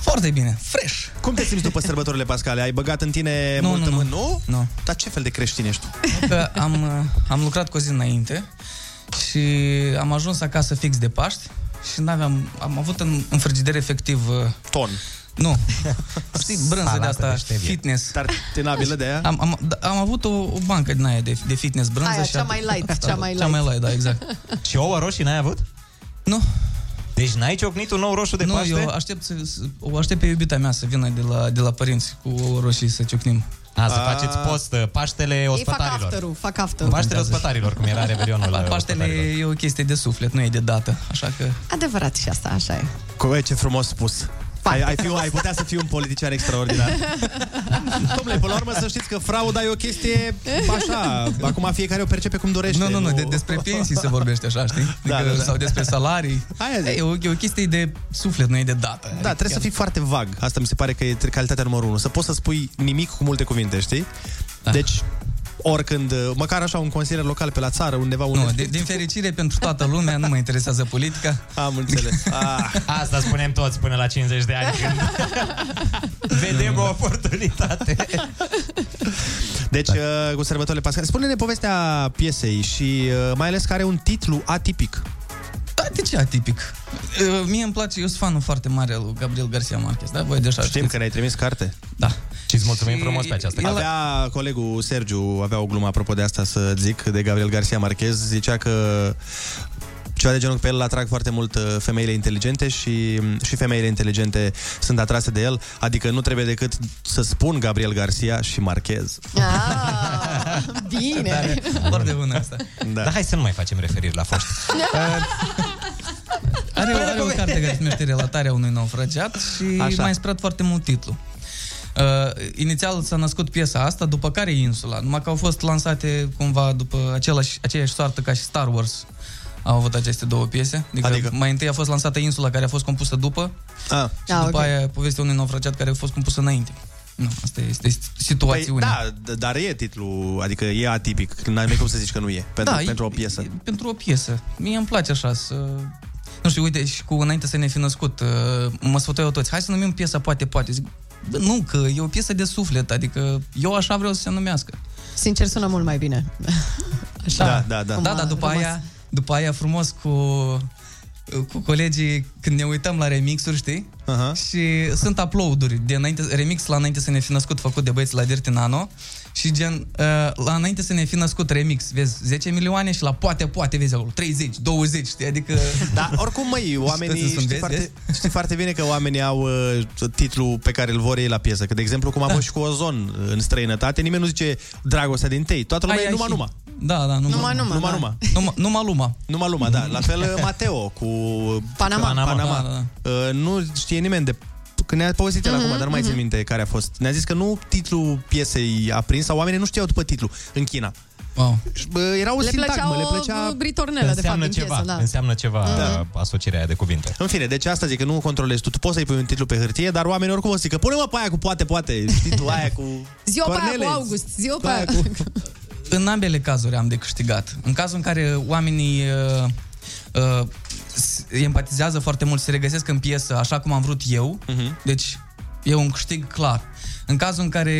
Foarte bine, fresh. Cum te simți după sărbătorile pascale? Ai băgat în tine Nu, multă nu, nu. mână? Nu? Nu. Dar ce fel de creștin ești tu? Că am, uh, am lucrat cu o zi înainte și am ajuns acasă fix de Paști și n-aveam, am avut în, în frigider efectiv... uh, Ton. Nu. Știi, brânză de Salată asta, de ștevie. fitness. Tartinabilă de aia? Am, am, da, am avut o, o bancă din aia de, de fitness brânză. Aia, și cea a- mai light, cea mai Cea mai light. light, da, exact. Și ouă roșii n-ai avut? Nu. Deci n-ai ciocnit un nou roșu de nu, Paște? eu aștept, să, să, o aștept pe iubita mea să vină de la, de la părinți cu ouă roșii să ciocnim. A, să faceți post uh, Paștele Ei fac ospătarilor. after fac after Paștele ospătarilor, cum era Revelionul La uh, Paștele ospătarilor. e o chestie de suflet, nu e de dată, așa că... Adevărat și asta, așa e. Cu ce frumos spus. Ai, ai, fi, ai putea să fii un politician extraordinar. Domnule, până la urmă să știți că frauda e o chestie așa. Acum fiecare o percepe cum dorește. Nu, nu, nu, de, despre pensii se vorbește așa, știi? Adică, Da, da, da. Sau despre salarii. Aia zic. e, o, e o chestie de suflet, nu e de dată. Da, trebuie să fii foarte vag. Asta mi se pare că e calitatea numărul unu. Să poți să spui nimic cu multe cuvinte, știi? Da. Deci, oricând, măcar așa un consilier local pe la țară, undeva unde... Nu, de, din fericire pentru toată lumea, nu mă interesează politica. Am înțeles. Ah. Asta spunem toți până la 50 de ani când vedem o oportunitate. Deci, uh, cu sărbătorile pascale. Spune-ne povestea piesei și uh, mai ales că are un titlu atipic. Da, de ce atipic? Uh, Mie îmi place, eu sunt fanul foarte mare al lui Gabriel Garcia Marquez, da? Voi deja Știm că ne-ai trimis carte. Da. Și îți mulțumim frumos pe această carte. Avea colegul Sergiu, avea o glumă apropo de asta să zic, de Gabriel Garcia Marquez, zicea că ceva de genul că pe el îl atrag foarte mult uh, femeile inteligente și, și femeile inteligente sunt atrase de el, adică nu trebuie decât să spun Gabriel Garcia și Marquez. Ah, bine. Foarte bună asta. Da. Dar hai să nu mai facem referiri la foști. Are, o- are o carte care se numește Relatarea unui naufragiat și Așa. Așa. mai inspirat foarte mult titlu. Uh, inițial s-a născut piesa asta, după care Insula, numai că au fost lansate cumva după același, aceeași soartă ca și Star Wars. Au avut aceste două piese. Adică, adică mai întâi a fost lansată Insula, care a fost compusă după, Ah. și Ah, după ok. aia povestea unui naufragiat care a fost compusă înainte. Nu, asta este situațiunea. Păi, da, d- dar e titlul, adică e atipic, n-ai cum să zici că nu e, pentru, Da, e- pentru o piesă. pentru o piesă. Mie îmi place așa să... Nu știu, uite, și cu înainte să ne fi născut, uh, mă sfătuiau toți, hai să numim piesa Poate Poate. Zic, bă, nu, că e o piesă de suflet, adică eu așa vreau să se numească. Sincer, sună mult mai bine. Așa. Da, da, da. Da, dar după aia, după aia frumos cu cu colegii când ne uităm la remixuri, știi? Uh-huh. Și sunt upload-uri de înainte, remix la înainte să ne fi născut făcut de băieți la Dirty Nano și gen uh, la înainte să ne fi născut remix, vezi 10 milioane și la poate, poate vezi acolo 30, 20, știi? Adică Da, oricum, măi, oamenii Știi, sunt, știi vezi, foarte, știi foarte bine că oamenii au uh, titlul pe care îl vor ei la piesă. Că, de exemplu, cum a fost și cu Ozon în străinătate, nimeni nu zice dragostea din tei. Toată lumea Ai, e ai numai și- numai. Da, da, numai Numai, numai, Numai da. numai. Numai, numai luma. Numai lumea, da. La fel uh, Mateo cu Panama. Panama. Da, da, da. Uh, nu știe nimeni de Când ne-a povestit el Mhm, acum, dar nu mai țin minte care a fost. Ne-a zis că nu titlul piesei a prins sau oamenii nu știau după titlu în China. Wow. Era o Le plăcea sintagmă, o le plăcea... britornelă, de fapt, Înseamnă din ceva, piesă, da. înseamnă ceva Da. asocierea aia de cuvinte. În fine, deci asta zic că nu controlezi tu. Tu poți să-i pui un titlu pe hârtie, dar oamenii oricum o să zică, pune-mă pe aia cu poate, poate. Știi tu, aia cu... Zi-o pe aia cu Cornelis. August, zi-o pe Pe aia aia. cu... În ambele cazuri am de câștigat. În cazul în care oamenii uh, uh, s- empatizează foarte mult, se regăsesc în piesă așa cum am vrut eu, Mhm. deci e un câștig clar. În cazul în care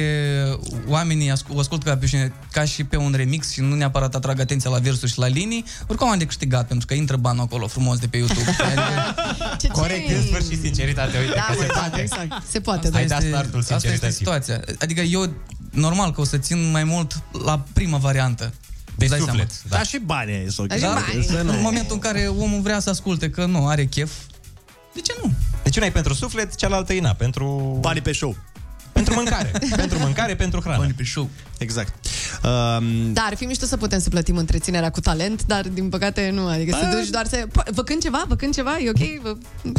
oamenii ascult, o ascultă ca, pe, și- ca și pe un remix și nu neapărat atrag atenția la versuri și la linii, oricum am de câștigat, pentru că intră banul acolo frumos de pe YouTube. Adică, Ce, Corect, în sfârșit, sinceritate, uite Da, că se mă, poate. exact. Se poate, Asta da. ai dat startul asta este sincerității. situația. Adică eu, normal că o să țin mai mult la prima variantă. De Îți dai suflet, seama. da. Dar și banii ai să Dar și Da, bani. să nu- în momentul în care omul vrea să asculte că nu are chef, de ce nu? Deci una e pentru suflet, cealaltă e na, pentru... Banii pe show. Pentru mâncare. pentru mâncare, pentru hrană. Banii pe show. Exact. Um, Da, ar fi mișto să putem să plătim întreținerea cu talent, dar din păcate nu. Adică să Da. duci doar să... Po- Vă cânt ceva? Vă cânt ceva? E ok? Vă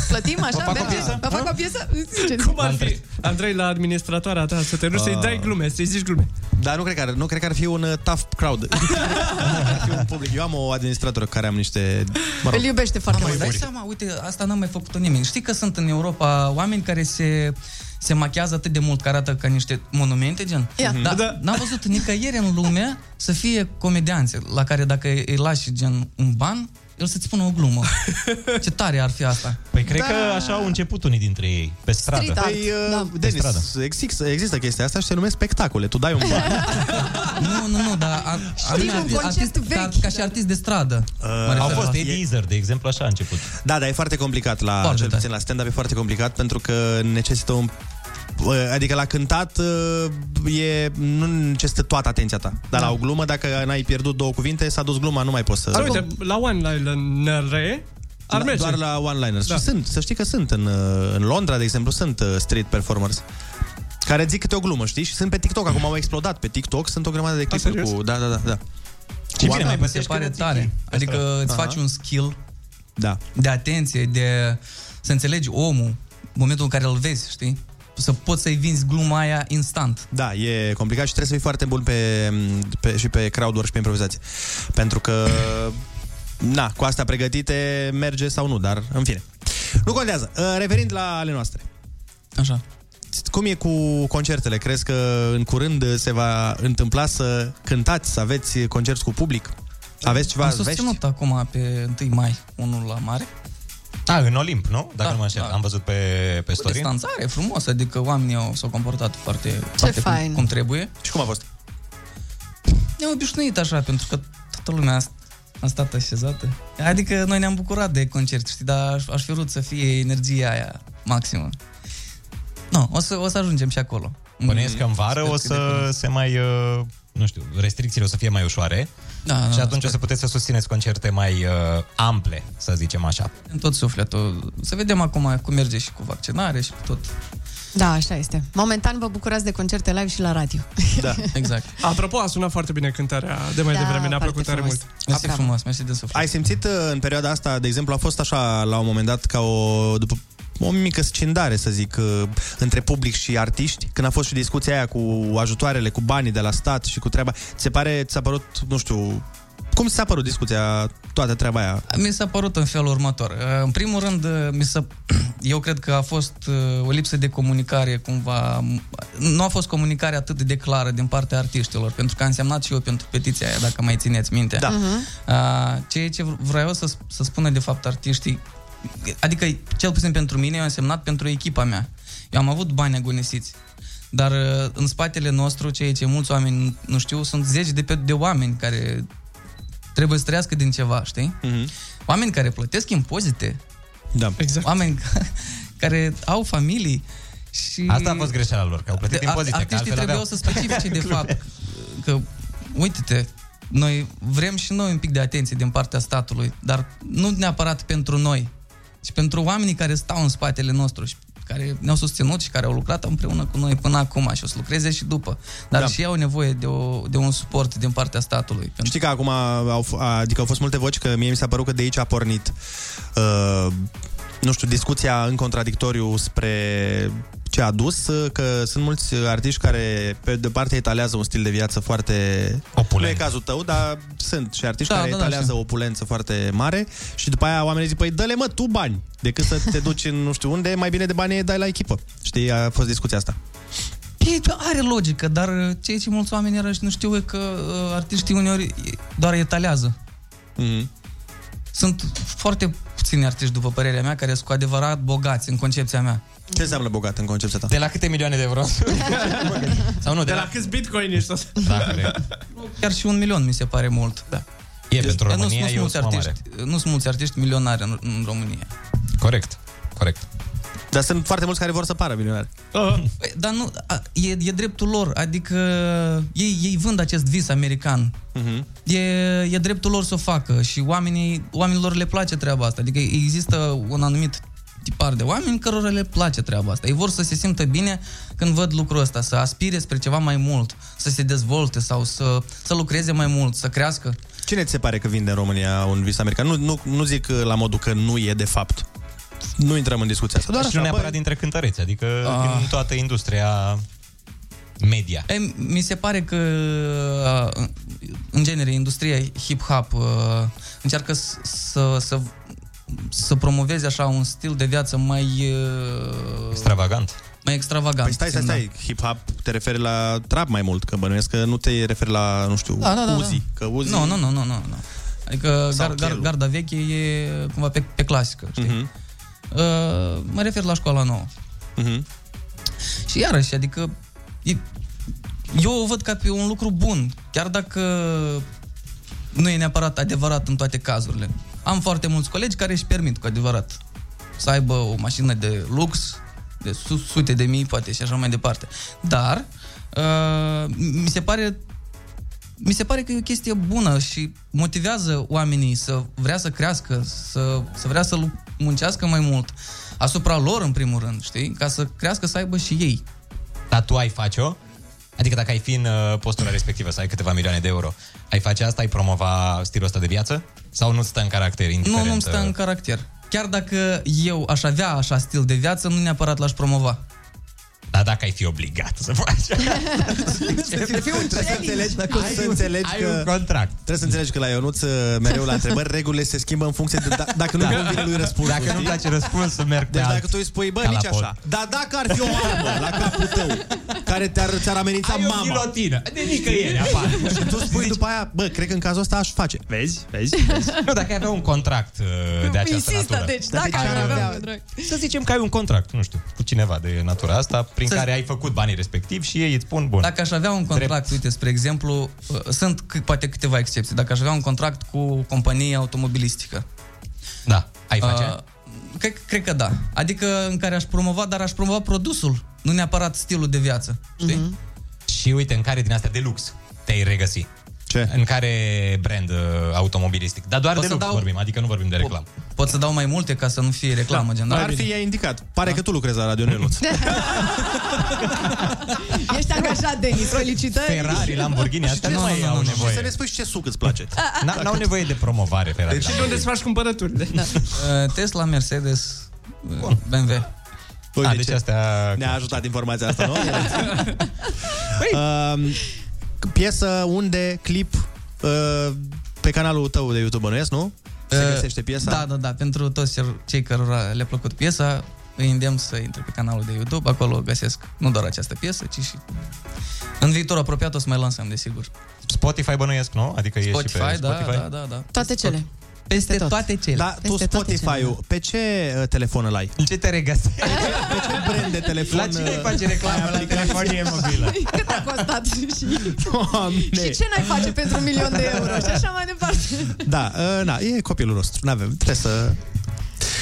plătim așa? Vă fac o Merge? piesă? Vă fac o piesă? Ce Cum ar fi, Andrei, la administratoarea ta, să te duci să-i Ah. dai glume, să-i zici glume. Dar nu cred că ar, nu cred că ar fi un uh, tough crowd. ar fi un public. Eu am o administratoră care am niște... Mă rog, Îl iubește foarte Mă, mult. dai seama, uite, asta n-am mai făcut-o nimeni. Știi că sunt în Europa oameni care se se machează atât de mult că arată ca niște monumente, gen? Ia. Da, Da. N-am văzut nicăieri în lume să fie comedianți la care dacă îi lași gen un ban, el să-ți spună o glumă. Ce tare ar fi asta. Păi cred că așa au început unii dintre ei, pe stradă. Street art. Păi, uh, Da. Denis, stradă. există, există chestia asta și se numesc spectacole. Tu dai un ban. Nu, nu, nu, dar a, Știi, un concept artist, ca, vechi, ca și artist de stradă. Mă Uh, refer Au la fost asta. Eddie Izzard, de exemplu, așa a început. Da, dar e foarte complicat la, Foarte cel tare. puțin la stand-up, e foarte complicat pentru că necesită un uh, Adică la cântat uh, e, nu necesită toată atenția ta. Dar la o glumă, dacă n-ai pierdut două cuvinte, s-a dus gluma, nu mai poți să... Dar uite, la one-liner ar La- merge. Doar la one-liners. Da. Și sunt, să știi că sunt în, uh, în Londra, de exemplu, sunt uh, street performers care zic câte o glumă, știi? Și sunt pe TikTok, acum au explodat pe TikTok, sunt o grămadă de clipuri serios? cu... Da, da, da, da. Ce bine, mai mi se păsești pare când tare. pe Adică stradă. îți Aha. faci un skill Da. de atenție, de să înțelegi omul, în momentul în care îl vezi, știi? Să poți să-i vinzi gluma aia instant. Da, e complicat și trebuie să fii foarte bun pe, pe, și pe crowdwork și pe improvizație. Pentru că, na, cu astea pregătite merge sau nu, dar în fine. Nu contează. Uh, Revenind la ale noastre. Așa. Cum e cu concertele? Crezi că în curând se va întâmpla să cântați, să aveți concert cu public? Aveți ceva Am vești? susținut acum pe 1 mai unul la mare. A, în Olimp, nu? Dacă Da, nu mă înșel. da. Am văzut pe, pe Cu story. distanțare, frumos, adică oamenii au, s-au comportat foarte, foarte fain. cum, cum trebuie. Și cum a fost? Ne-am obișnuit așa, pentru că toată lumea a, a stat așezată. Adică noi ne-am bucurat de concert, știi, dar aș, aș fi vrut să fie energia aia maximă. Nu, o să, o să ajungem și acolo. Bănuiesc că în vară Sper o cât de să curând. se mai, uh, nu știu, restricțiile o să fie mai ușoare Da, și da, atunci sper. o să puteți să susțineți concerte mai uh, ample, să zicem așa. În tot sufletul. Să vedem acum cum merge și cu vaccinare și cu tot. Da, așa este. Momentan vă bucurați de concerte live și la radio. Da. Exact. Apropo, a sunat foarte bine cântarea de mai Da, devreme, ne-a foarte plăcut tare frumos. mult. Mersi Bravo. frumos, mersi de suflet. Ai simțit uh, în perioada asta, de exemplu, a fost așa la un moment dat ca o, după, o mică scindare, să zic, uh, între public și artiști, când a fost și discuția aia cu ajutoarele, cu banii de la stat și cu treaba. Ți se pare, ți s-a părut, nu știu, cum ți s-a părut discuția, toată treaba aia? Mi s-a părut în felul următor. Uh, În primul rând, uh, mi s-a, eu cred că a fost uh, o lipsă de comunicare cumva. Nu a fost comunicare atât de clară din partea artiștilor, pentru că a însemnat și eu pentru petiția aia, dacă mai țineți minte. Da. Uh, Ceea ce vreau să, să spună de fapt artiștii, adică cel puțin pentru mine, eu am semnat pentru echipa mea. Eu am avut bani agonisiți. Dar uh, în spatele nostru, ceea ce mulți oameni nu știu, sunt zeci de, pe, de oameni care trebuie să trăiască din ceva, știi? Mm-hmm. Oameni care plătesc impozite, Da. Exact. oameni care au familii și... Asta a fost greșeala lor, că au plătit De- impozite, că Artiștii altfel trebuiau aveau. să specifice de fapt că, uite-te, noi vrem și noi un pic de atenție din partea statului, dar nu neapărat pentru noi, ci pentru oamenii care stau în spatele nostru și care ne-au susținut și care au lucrat împreună cu noi până acum și o să lucreze și după. Dar Da. și ei au nevoie de, o, de un suport din partea statului. Pentru Știi că acum au, f- adică au fost multe voci că mie mi s-a părut că de aici a pornit uh, nu știu, discuția în contradictoriu spre ce a dus, uh, că sunt mulți artiști care pe de parte etalează un stil de viață foarte... Opulent. Nu e cazul tău, dar sunt și artiști Da, care da, da, etalează știu. o opulență foarte mare și după aia oamenii zic, păi dă-le mă tu bani, decât să te duci în nu știu unde, mai bine de bani dai la echipă. Știi, a fost discuția asta. E, are logică, dar uh, ceea ce mulți oameni iarăși nu știu e că uh, artiștii uneori doar etalează. Mm-hmm. Sunt foarte puțini artiști, după părerea mea, care sunt cu adevărat bogați în concepția mea. Ce înseamnă bogat în concepția ta? De la câte milioane de euro? Sau nu, De la câți bitcoin ești asta? Da, corect. Chiar și un milion mi se pare mult. Da. E pentru nu, România, nu, e sunt o mulți sumă mare. artiști, nu sunt mulți artiști milionari în, în România. Corect, corect. Dar sunt foarte mulți care vor să pară milionari. Păi, dar nu, a, e, e dreptul lor, adică ei, ei vând acest vis american. Mm-hmm. E, e dreptul lor să o facă și oamenii, oamenilor le place treaba asta. Adică există un anumit tipar de oameni cărora le place treaba asta. Ei vor să se simtă bine când văd lucrul ăsta, să aspire spre ceva mai mult, să se dezvolte sau să, să lucreze mai mult, să crească. Cine ți se pare că vinde în România un vis american? Nu, nu, nu zic uh, la modul că nu e de fapt. Nu intrăm în discuția asta. Doar și așa, nu neapărat bă, dintre cântăreți, adică Ah. din toată industria media. E, mi se pare că, uh, în genere, industria hip-hop uh, încearcă s- să, să, să promoveze așa un stil de viață mai... uh, Extravagant. Mai extravagant. Păi stai, stai, puțin, stai. Hip-hop te referi la trap mai mult, că bănuiesc că nu te referi la, nu știu, Da, da, da, Uzi. da. Că Uzi... Nu, nu, nu, nu, nu. nu. Adică Sau gar, gar, Chelu. garda veche e cumva pe, pe clasică, știi? Mhm. Uh, mă refer la școala nouă. Mhm. Și iarăși, adică e, eu o văd ca pe un lucru bun, chiar dacă nu e neapărat adevărat în toate cazurile. Am foarte mulți colegi care își permit cu adevărat să aibă o mașină de lux, de su- sute de mii, poate și așa mai departe. Dar uh, mi se pare mi se pare că e o chestie bună și motivează oamenii să vrea să crească, să, să vrea să lu- muncească mai mult asupra lor, în primul rând, știi? Ca să crească, să aibă și ei. Dar tu ai face-o? Adică dacă ai fi în uh, postura respectivă, să ai câteva milioane de euro, ai face asta, ai promova stilul ăsta de viață? Sau nu stă în caracter Nu, indiferent? nu-mi stă uh, în caracter. Chiar dacă eu aș avea așa stil de viață, nu neapărat l-aș promova. Dar dacă ai fi obligat să faci Trebuie să înțelegi, dacă Ai să un- înțelegi ai că... un contract. Trebuie să înțelegi că la Ionuț, uh, mereu la întrebări, regulile se schimbă în funcție de da, dacă nu Da. convine lui răspunsul. Dacă nu-mi știi? place răspunsul, merg pe Deci alt dacă tu îi spui, bă, calapot. nici așa. Dar dacă ar fi o armă la capul tău care te-ar, ți-ar amenința Ai o mama. ghilotină. De nicăieri apare. Și tu spui după aia, bă, cred că în cazul ăsta aș face. Vezi? Vezi? Vezi? Nu, dacă ai avea un contract uh, de această Insistă, natură. deci, dacă ce ar ar avea avea? un contract. Să zicem că ai un contract, nu știu, cu cineva de natura asta, prin Să- care ai făcut banii respectiv și ei îți spun, bun. Dacă aș avea un contract, uite, spre exemplu, uh, sunt c- poate câteva excepții. Dacă aș avea un contract cu companie automobilistică. Da, ai face? Uh, cred, cred că da. Adică în care aș promova, dar aș promova produsul, nu neapărat stilul de viață. Știi? Mhm. Și uite, în care din astea de lux te-ai regăsi? Ce? În care brand uh, automobilistic? Dar doar Pot de să lux dau- vorbim, adică nu vorbim de reclamă. Pot să dau mai multe ca să nu fie reclamă, gen. Dar da? ar fi ea indicat. Pare că tu lucrezi la Radio Neluț. Ești angajat, Denis, felicitări. Ferrari, Lamborghini, astea nu, mai au Și să nevoie. ne spui și ce suc îți place. N- N-au nevoie de promovare Ferrari. Și de unde îți faci cumpărăturile? Da. Uh, Tesla, Mercedes, uh, BMW. Uite A, deci ce- astea... Ne-a ajutat informația asta, nu? uh, piesă, unde, clip, uh, pe canalul tău de YouTube, bănuiesc, nu? Se Uh, găsește piesa? Da, da, da. Pentru toți cel- cei cărora le-a plăcut piesa, îi îndemn să intre pe canalul de YouTube. Acolo găsesc nu doar această piesă, ci și... În viitor apropiat o să mai lansăm, desigur. Spotify bănuiesc, nu? Adică e și Spotify, pe da, Spotify? da, da, da. Toate cele. Peste tot. toate cele. Da, tu Peste toate Spotify-ul, pe ce uh, telefon îl ai? În ce te regăsești? Pe ce brand de telefon? La cine îi uh, face reclamă ai la aplicație? telefonie mobilă? Cât a costat? și, Doamne! și ce n-ai face pentru un milion de euro? Și așa mai departe. Da, uh, na, e copilul nostru. N-avem, trebuie să...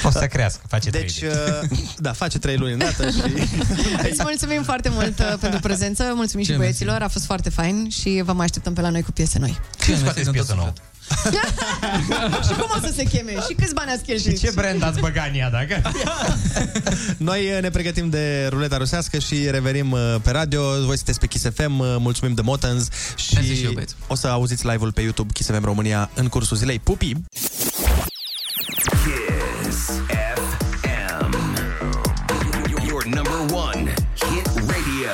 O să crească, face Deci, trei. uh, da, face trei luni îndată și... Îți mulțumim foarte mult uh, pentru prezență, mulțumim și Ce băieților, a fost foarte fain și vă mai așteptăm pe la noi cu piese noi. Când scoateți piesă nouă? și cum o să se cheme? Și câți bani ați cheltuit? Ce brand ați băgat în ea, dacă? Noi uh, ne pregătim de ruleta rusească și revenim uh, pe radio. Voi sunteți pe Kiss FM, uh, mulțumim de Motans și, Mersi și eu, băieți. o să auziți live-ul pe YouTube Kiss FM România în cursul zilei. Pupi! Kiss FM. Your number one hit radio.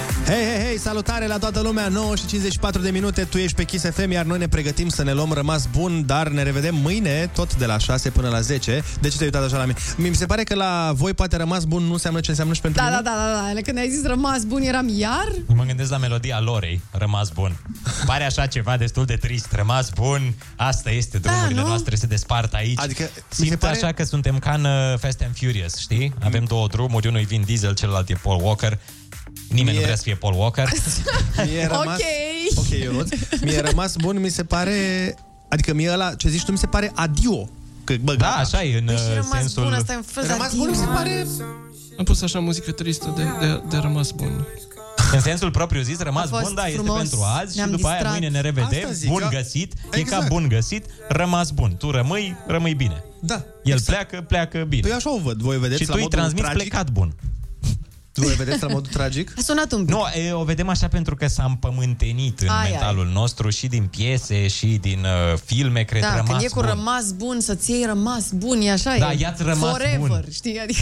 Hei, hei, hei, salutare la toată lumea 9 și 54 de minute, tu ești pe Kiss FM Iar noi ne pregătim să ne luăm rămas bun Dar ne revedem mâine, tot de la 6 până la 10 De ce te-ai uitat așa la mine? Mi se pare că la voi poate rămas bun nu înseamnă ce înseamnă și pentru Da, mine da, da, da, da. Când ai zis rămas bun, eram iar? Mă gândesc la melodia Lorei, Rămas bun. Pare așa ceva destul de trist, rămas bun, asta este, drumurile Da, nu? noastre se despart aici. Adică, mi Simt se pare- așa că suntem ca în uh, Fast and Furious, știi? Avem două drumuri, unul e Vin Diesel, celălalt e Paul Walker. Nimeni Mie- nu vrea să fie Paul Walker. Mie rămas, Ok. Ok, Ionuț. Mie rămas bun, mi se pare... Adică mie ăla, ce zici tu, mi se pare adio. Că, bă, Da, așa e în Păi și uh, rămas sensul... bun, asta e un fel de Rămas bun, mi se adio. pare... Am pus așa muzică tristă de, de, de rămas bun. În sensul propriu zis, rămas A fost bun, da, este frumos, pentru azi ne-am și după aia distrat. mâine ne revedem. Asta zic, bun eu- găsit, e Exact. ca bun găsit, rămas bun. Tu rămâi, rămâi bine. Da. El pleacă, pleacă bine. Păi așa o văd. Voi vedeți și la tu îi modul transmiți tragic? plecat bun. Voi vedeți la modul tragic? A sunat un pic. Nu, e, o vedem așa pentru că s-a împământenit în Ai, mentalul nostru și din piese și din uh, filme, cred, Da, rămas când e cu bun. rămas bun, să-ți iei rămas bun, e așa Da, e. ia-ți rămas Forever, bun. știi? Adică...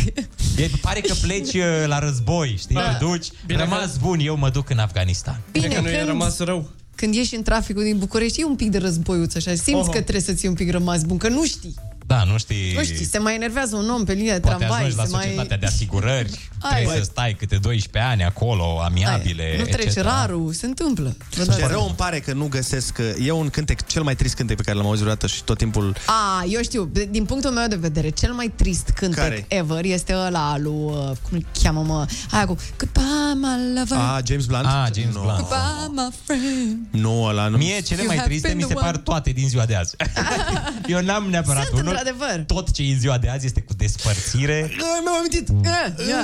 E, pare că pleci uh, la război, știi? Da. Te duci, Bine rămas bun, eu mă duc în Afganistan. Bine, că nu e când- rămas rău. Când ieși în traficul din București, e un pic de războiuț așa. Simți Oho. că trebuie să ții un pic rămas bun, că nu știi. Da, nu știi... Nu știi, se mai enervează un om pe linia de Poate tramvai, ajungi la se societatea mai... de asigurări, Ai. trebuie Băi. să stai câte 12 ani acolo, amiabile, Nu trece etc. rarul, se întâmplă. Vă dați Ce seama. rău îmi pare că nu găsesc... că E un cântec, cel mai trist cântec pe care l-am auzit vreodată și tot timpul... A, eu știu, de- din punctul meu de vedere, cel mai trist cântec Care? ever este ăla al lui, uh, cum îl cheamă, mă, aia cu Goodbye, my lover, Ah, James Blunt? Ah, James no. Blunt. goodbye, my friend. Nu, ăla nu. Mie cele You mai have triste been mi the se one. par toate din ziua de azi. Eu n-am neapărat Sunt, unul. Într-adevăr. Tot ce e în ziua de azi este cu despărțire. Mi-am amintit. Ah, ia,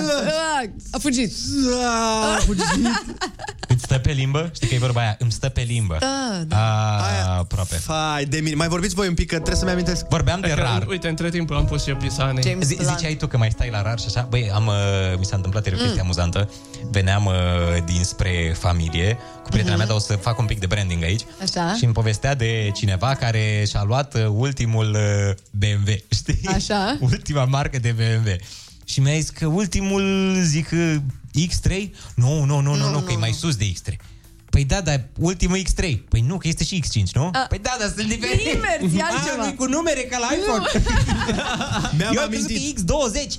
ah, A fugit. A fugit. Îți stă pe limbă? Știi că e vorba aia, îmi stă pe limbă. Da, da. A, aproape. Fai de mine. Mai vorbiți voi un pic că trebuie să-mi amintesc. Vorbeam de Că, rar. Uite, între timp am pus și eu piesa Anei. James Zi, Blunt. ziceai tu că mai stai la rar și așa Băi, am, uh, mi s-a întâmplat ieri o chestie amuzantă Veneam uh, dinspre familie Cu prietena mea, dar o să fac un pic de branding aici Așa. Și îmi povestea de cineva care și-a luat uh, ultimul uh, BMW Știi? Așa. Ultima marcă de BMW Și mi-a zis că ultimul, zic, uh, X3 Nu, nu, nu, nu, nu, nu că e mai sus de X3 Păi da, dar ultimul X3 Păi nu, că este și X5, nu? A. Păi da, dar sunt diferite Invers, e altceva. A, nu cu numere ca la iPhone Mi-am Eu am crezut că amintit. e X20S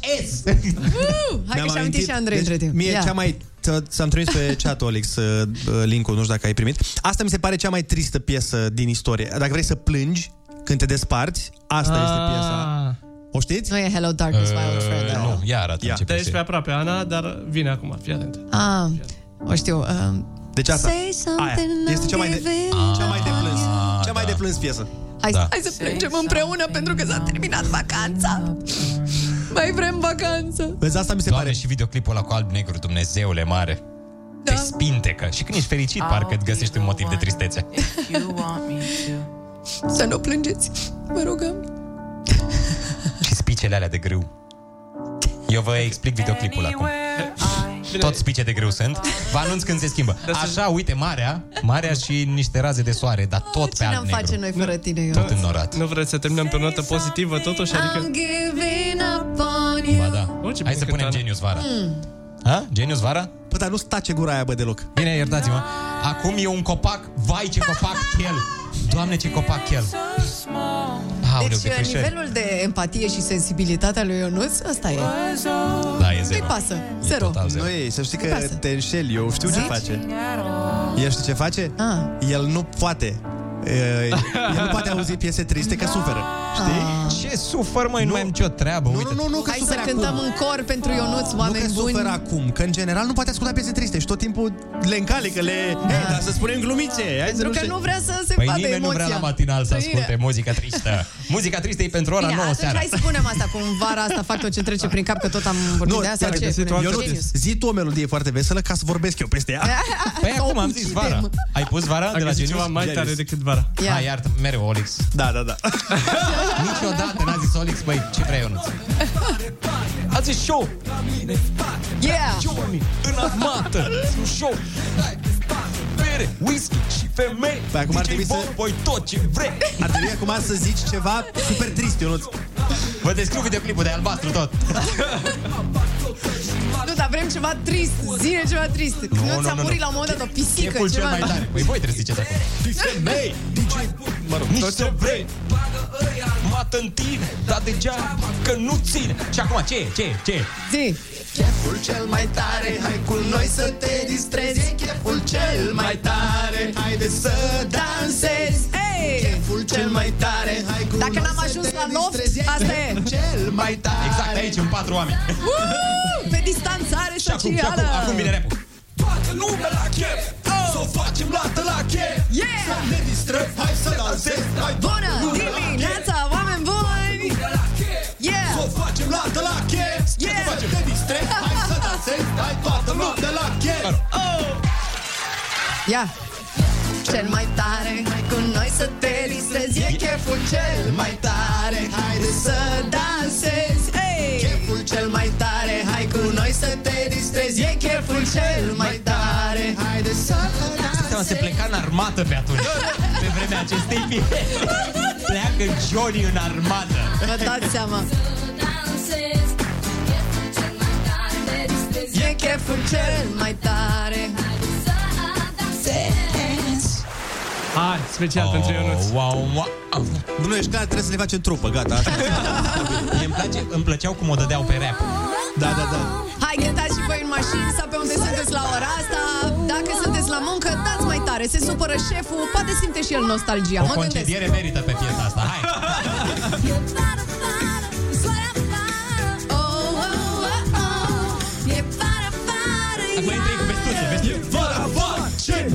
Uh, hai că și-a amintit și Andrei între timp. Mie Ia. cea mai... ți- Ți-am trimis pe chat, Olix, uh, link-ul, nu știu dacă ai primit. Asta mi se pare cea mai tristă piesă din istorie. Dacă vrei să plângi când te desparți, asta este piesa. O știți? Nu e Hello Darkness, my old friend. Uh, da. nu, ia arată Ia. ce Dar ești pe piesă e. aproape, Ana, dar vine acum, fii atent. Ah, o știu. Um, Deci asta. Say Aia. something, Este cea mai de, I'm cea mai de plâns. Ah, Cea mai da. de plâns piesă. Hai, Da. hai să plângem împreună pentru că s-a terminat vacanța. Mai vrem vacanță. Vezi, asta mi se Doamne, pare. și videoclipul ăla cu alb-negru, Dumnezeule mare. Da. Te spintecă. Și când ești fericit, parcă îți găsești un motiv de tristețe. Să nu plângeți. Vă rugăm. Și spicele alea de grâu. Eu vă explic videoclipul acum. Tot spice de grâu sunt. Vă anunț când se schimbă. Așa, uite, marea, marea și niște raze de soare, dar tot pe Ce ne-am face alb-negru. noi fără tine, eu? Tot înnorat. Nu vreți să terminăm pe o notă pozitivă, totuși? I'm Adică... giving up on you. Ba da. O, ce Hai bun să punem cântat. Genius vara. Mm. Ha? Genius vara? Bă, dar nu stace gura aia, bă, deloc. Bine, iertați-mă. Acum e un copac. Vai, ce copac chel. Doamne, ce copac chel. Aoleu, Deci de frișări. nivelul de empatie și sensibilitate al lui Ionuț, ăsta e. Da, e Nu-i zero. pasă. E Zero. total zero. Nu e, să știi că Pasă. te înșeli, eu știu ce Zici? face. El știi ce face? Ah. El nu poate. E, El nu poate auzi piese triste că suferă. Știi? Ce sufăr, măi, nu, mai am nicio treabă, Nu, uite. nu, nu, nu, că Hai să suferă cântăm acum. în cor pentru Ionuț, Nu oameni că buni. suferă acum, că în general nu poate asculta piese triste și tot timpul le încalică, le... Hei, dar să spunem glumițe, hai să Pentru nu că știu. nu vrea să se Păi vadă nimeni nu emoția. vrea la matinal să Bine. asculte muzica tristă. Muzica tristă e pentru ora Bine, 9 atunci seara. hai să punem asta cu vara asta, fac tot ce trece prin cap, că tot am vorbit Nu, de asta. chiar Ce? găsit Punem eu nu, Genius. zi tu o melodie foarte veselă ca să vorbesc eu peste ea. Păi Sau acum am zis ucidem. vara. Ai pus vara A de la găsit Genius? ceva mai tare Genius. decât vara. Ia. Hai, iartă, mereu Olix. Da, da, da. Niciodată n-a zis Olix, băi, ce vrei, Ionuț? A zis show, Yeah! Johnny, în armată, un show. Bere, whisky și femei. Păi acum ar DJ trebui să- Voi tot ce vrei. Ar trebui acum să zici ceva super trist, Ionuț. Vă descriu videoclipul de albastru tot. Nu, dar vrem ceva trist. Zine ceva trist. Nu, nu, ți-a nu, murit nu. la un moment dat o pisică, Cheful cel ceva. mai tare. Păi voi trebuie să ziceți acum. Femei, DJ, mă rog, nici să vrei. Mată în tine, dar degeaba că nu ține. Și acum, ce e? Ce e? Ce e? Zi. Cheful cel mai tare, hai cu noi să te distrezi E cheful cel mai tare, haide să dansezi Hey! Cheful cel mai tare, hai cu Dacă noi n-am să ajuns te la loft, distrezi. E asta e. cheful cel mai tare Exact aici, în patru oameni. Uh, pe distanțare Și acum, și acum, socială. acum vine rapul. Toată lumea la chef, să Să o facem lată la chef Yeah! Să ne distrăm, hai să dansăm Hai Bună toată lumea la chef. dimineața, oameni buni! Yeah! Să o facem lată la chef Ce Yeah! să facem? Ne distrăm, hai să dansăm Hai toată lumea la chef Oh! Ia! Cel mai tare, hai cu noi să te distrezi E cheful cel mai tare, haide să dansezi hey! Cheful cel mai tare, hai cu noi să te distrezi E cheful cel mai tare, haide să Seama, se dansezi pleca în armată pe atunci Pe vremea acestei piese Pleacă Johnny în armată Vă dați seama E cheful cel mai tare Hai, special oh, pentru Ionuț. Wow, wow. Nu ești care trebuie să le facem trupă, gata. Așa. Mie îmi, place, îmi plăceau cum o dădeau pe rap Da, da, da. Hai, cântați și voi în mașini sau pe unde sunteți la ora asta Dacă sunteți la muncă, dați mai tare Se supără șeful, poate simte și el nostalgia O Mă gândesc concediere merită pe piesa asta Hai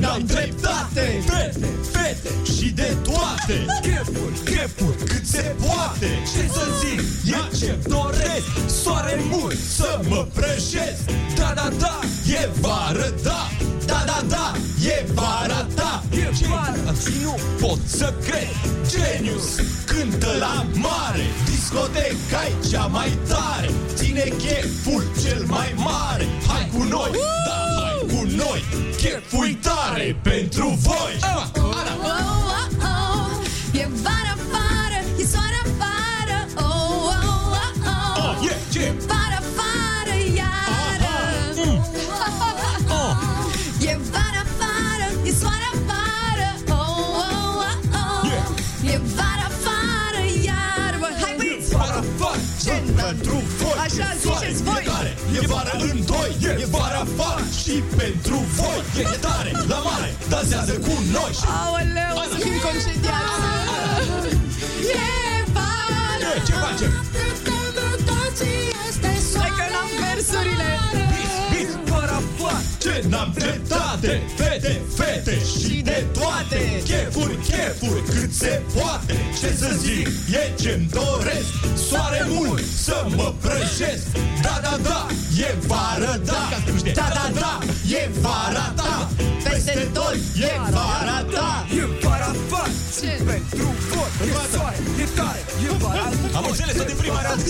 vara, ce n-am dreptate Fete, fete și de toate. Chefuri, chefuri, cât se poate. Ce să zic, e ce doresc. Soare mult să mă prăjesc. Da, da, da, e vară, da. Da, da, da, e vara ta E vară. și nu pot să cred. Genius cântă la mare. Discoteca e cea mai tare. Ține cheful cel mai mare. Hai cu noi, da, hai cu noi Cheful tare pentru voi Oh, oh, oh. E vara, vara, e vara în doi E vara, vara și pentru voi. E tare, la mare, dansează cu noi. Și Aoleu, o să fim concediați. E vara E, ce facem? Hai că n-am versurile. Bis, bis, vara, vara, ce n-am dreptate! Fete, fete și de toate! Chefuri, chefuri, cât se poate! Ce să zic, e ce-mi doresc! Soare mult să mă prăjesc! Da, da, da, e vară, da! Da, da, da, e vara ta! Peste tot e vara ta! E vara ta! Pentru voi E soare, e tare, e vara Am înțeles-o de prima dată.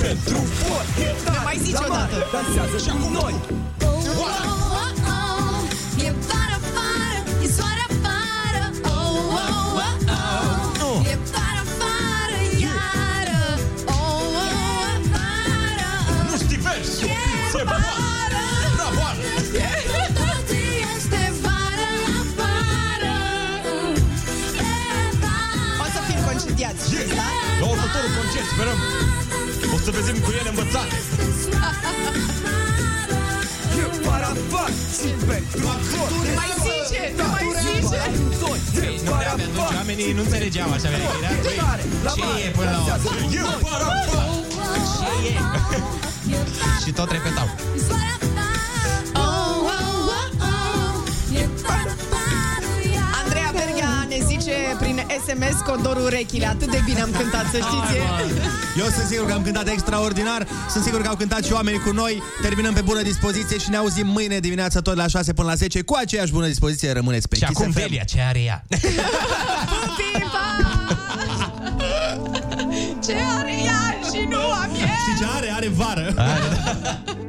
Pentru voi e tare Ne mai zici la o mare, dată. Dansează și cu noi Oh, oh, oh. E vara, vara, e soare afară Oh, oh, oh, oh. E vara, vara, iară Oh, oh, oh, vara Nu știi versul Se poate Bravo, Ana. Este vara, afară O să fim concediați, știți, da? La următorul concert, sperăm O să vedem cu ele învățate E vara, vara și pentru voi Nu mai zice, nu mai zice. Nu prea pe atunci oamenii nu înțelegeau așa Era, băi, ce e până la urmă? E vara, vara Ce e? Și tot repetau prin SMS codorul urechile. Atât de bine am cântat, să știți Eu sunt sigur că am cântat extraordinar. Sunt sigur că au cântat și oamenii cu noi. Terminăm pe bună dispoziție și ne auzim mâine dimineața Tot la 6 până la 10 Cu aceeași bună dispoziție rămâneți pe Și Kiss acum FM. Velia, ce are ea? Ce are ea și nu am eu Și ce are? Are vară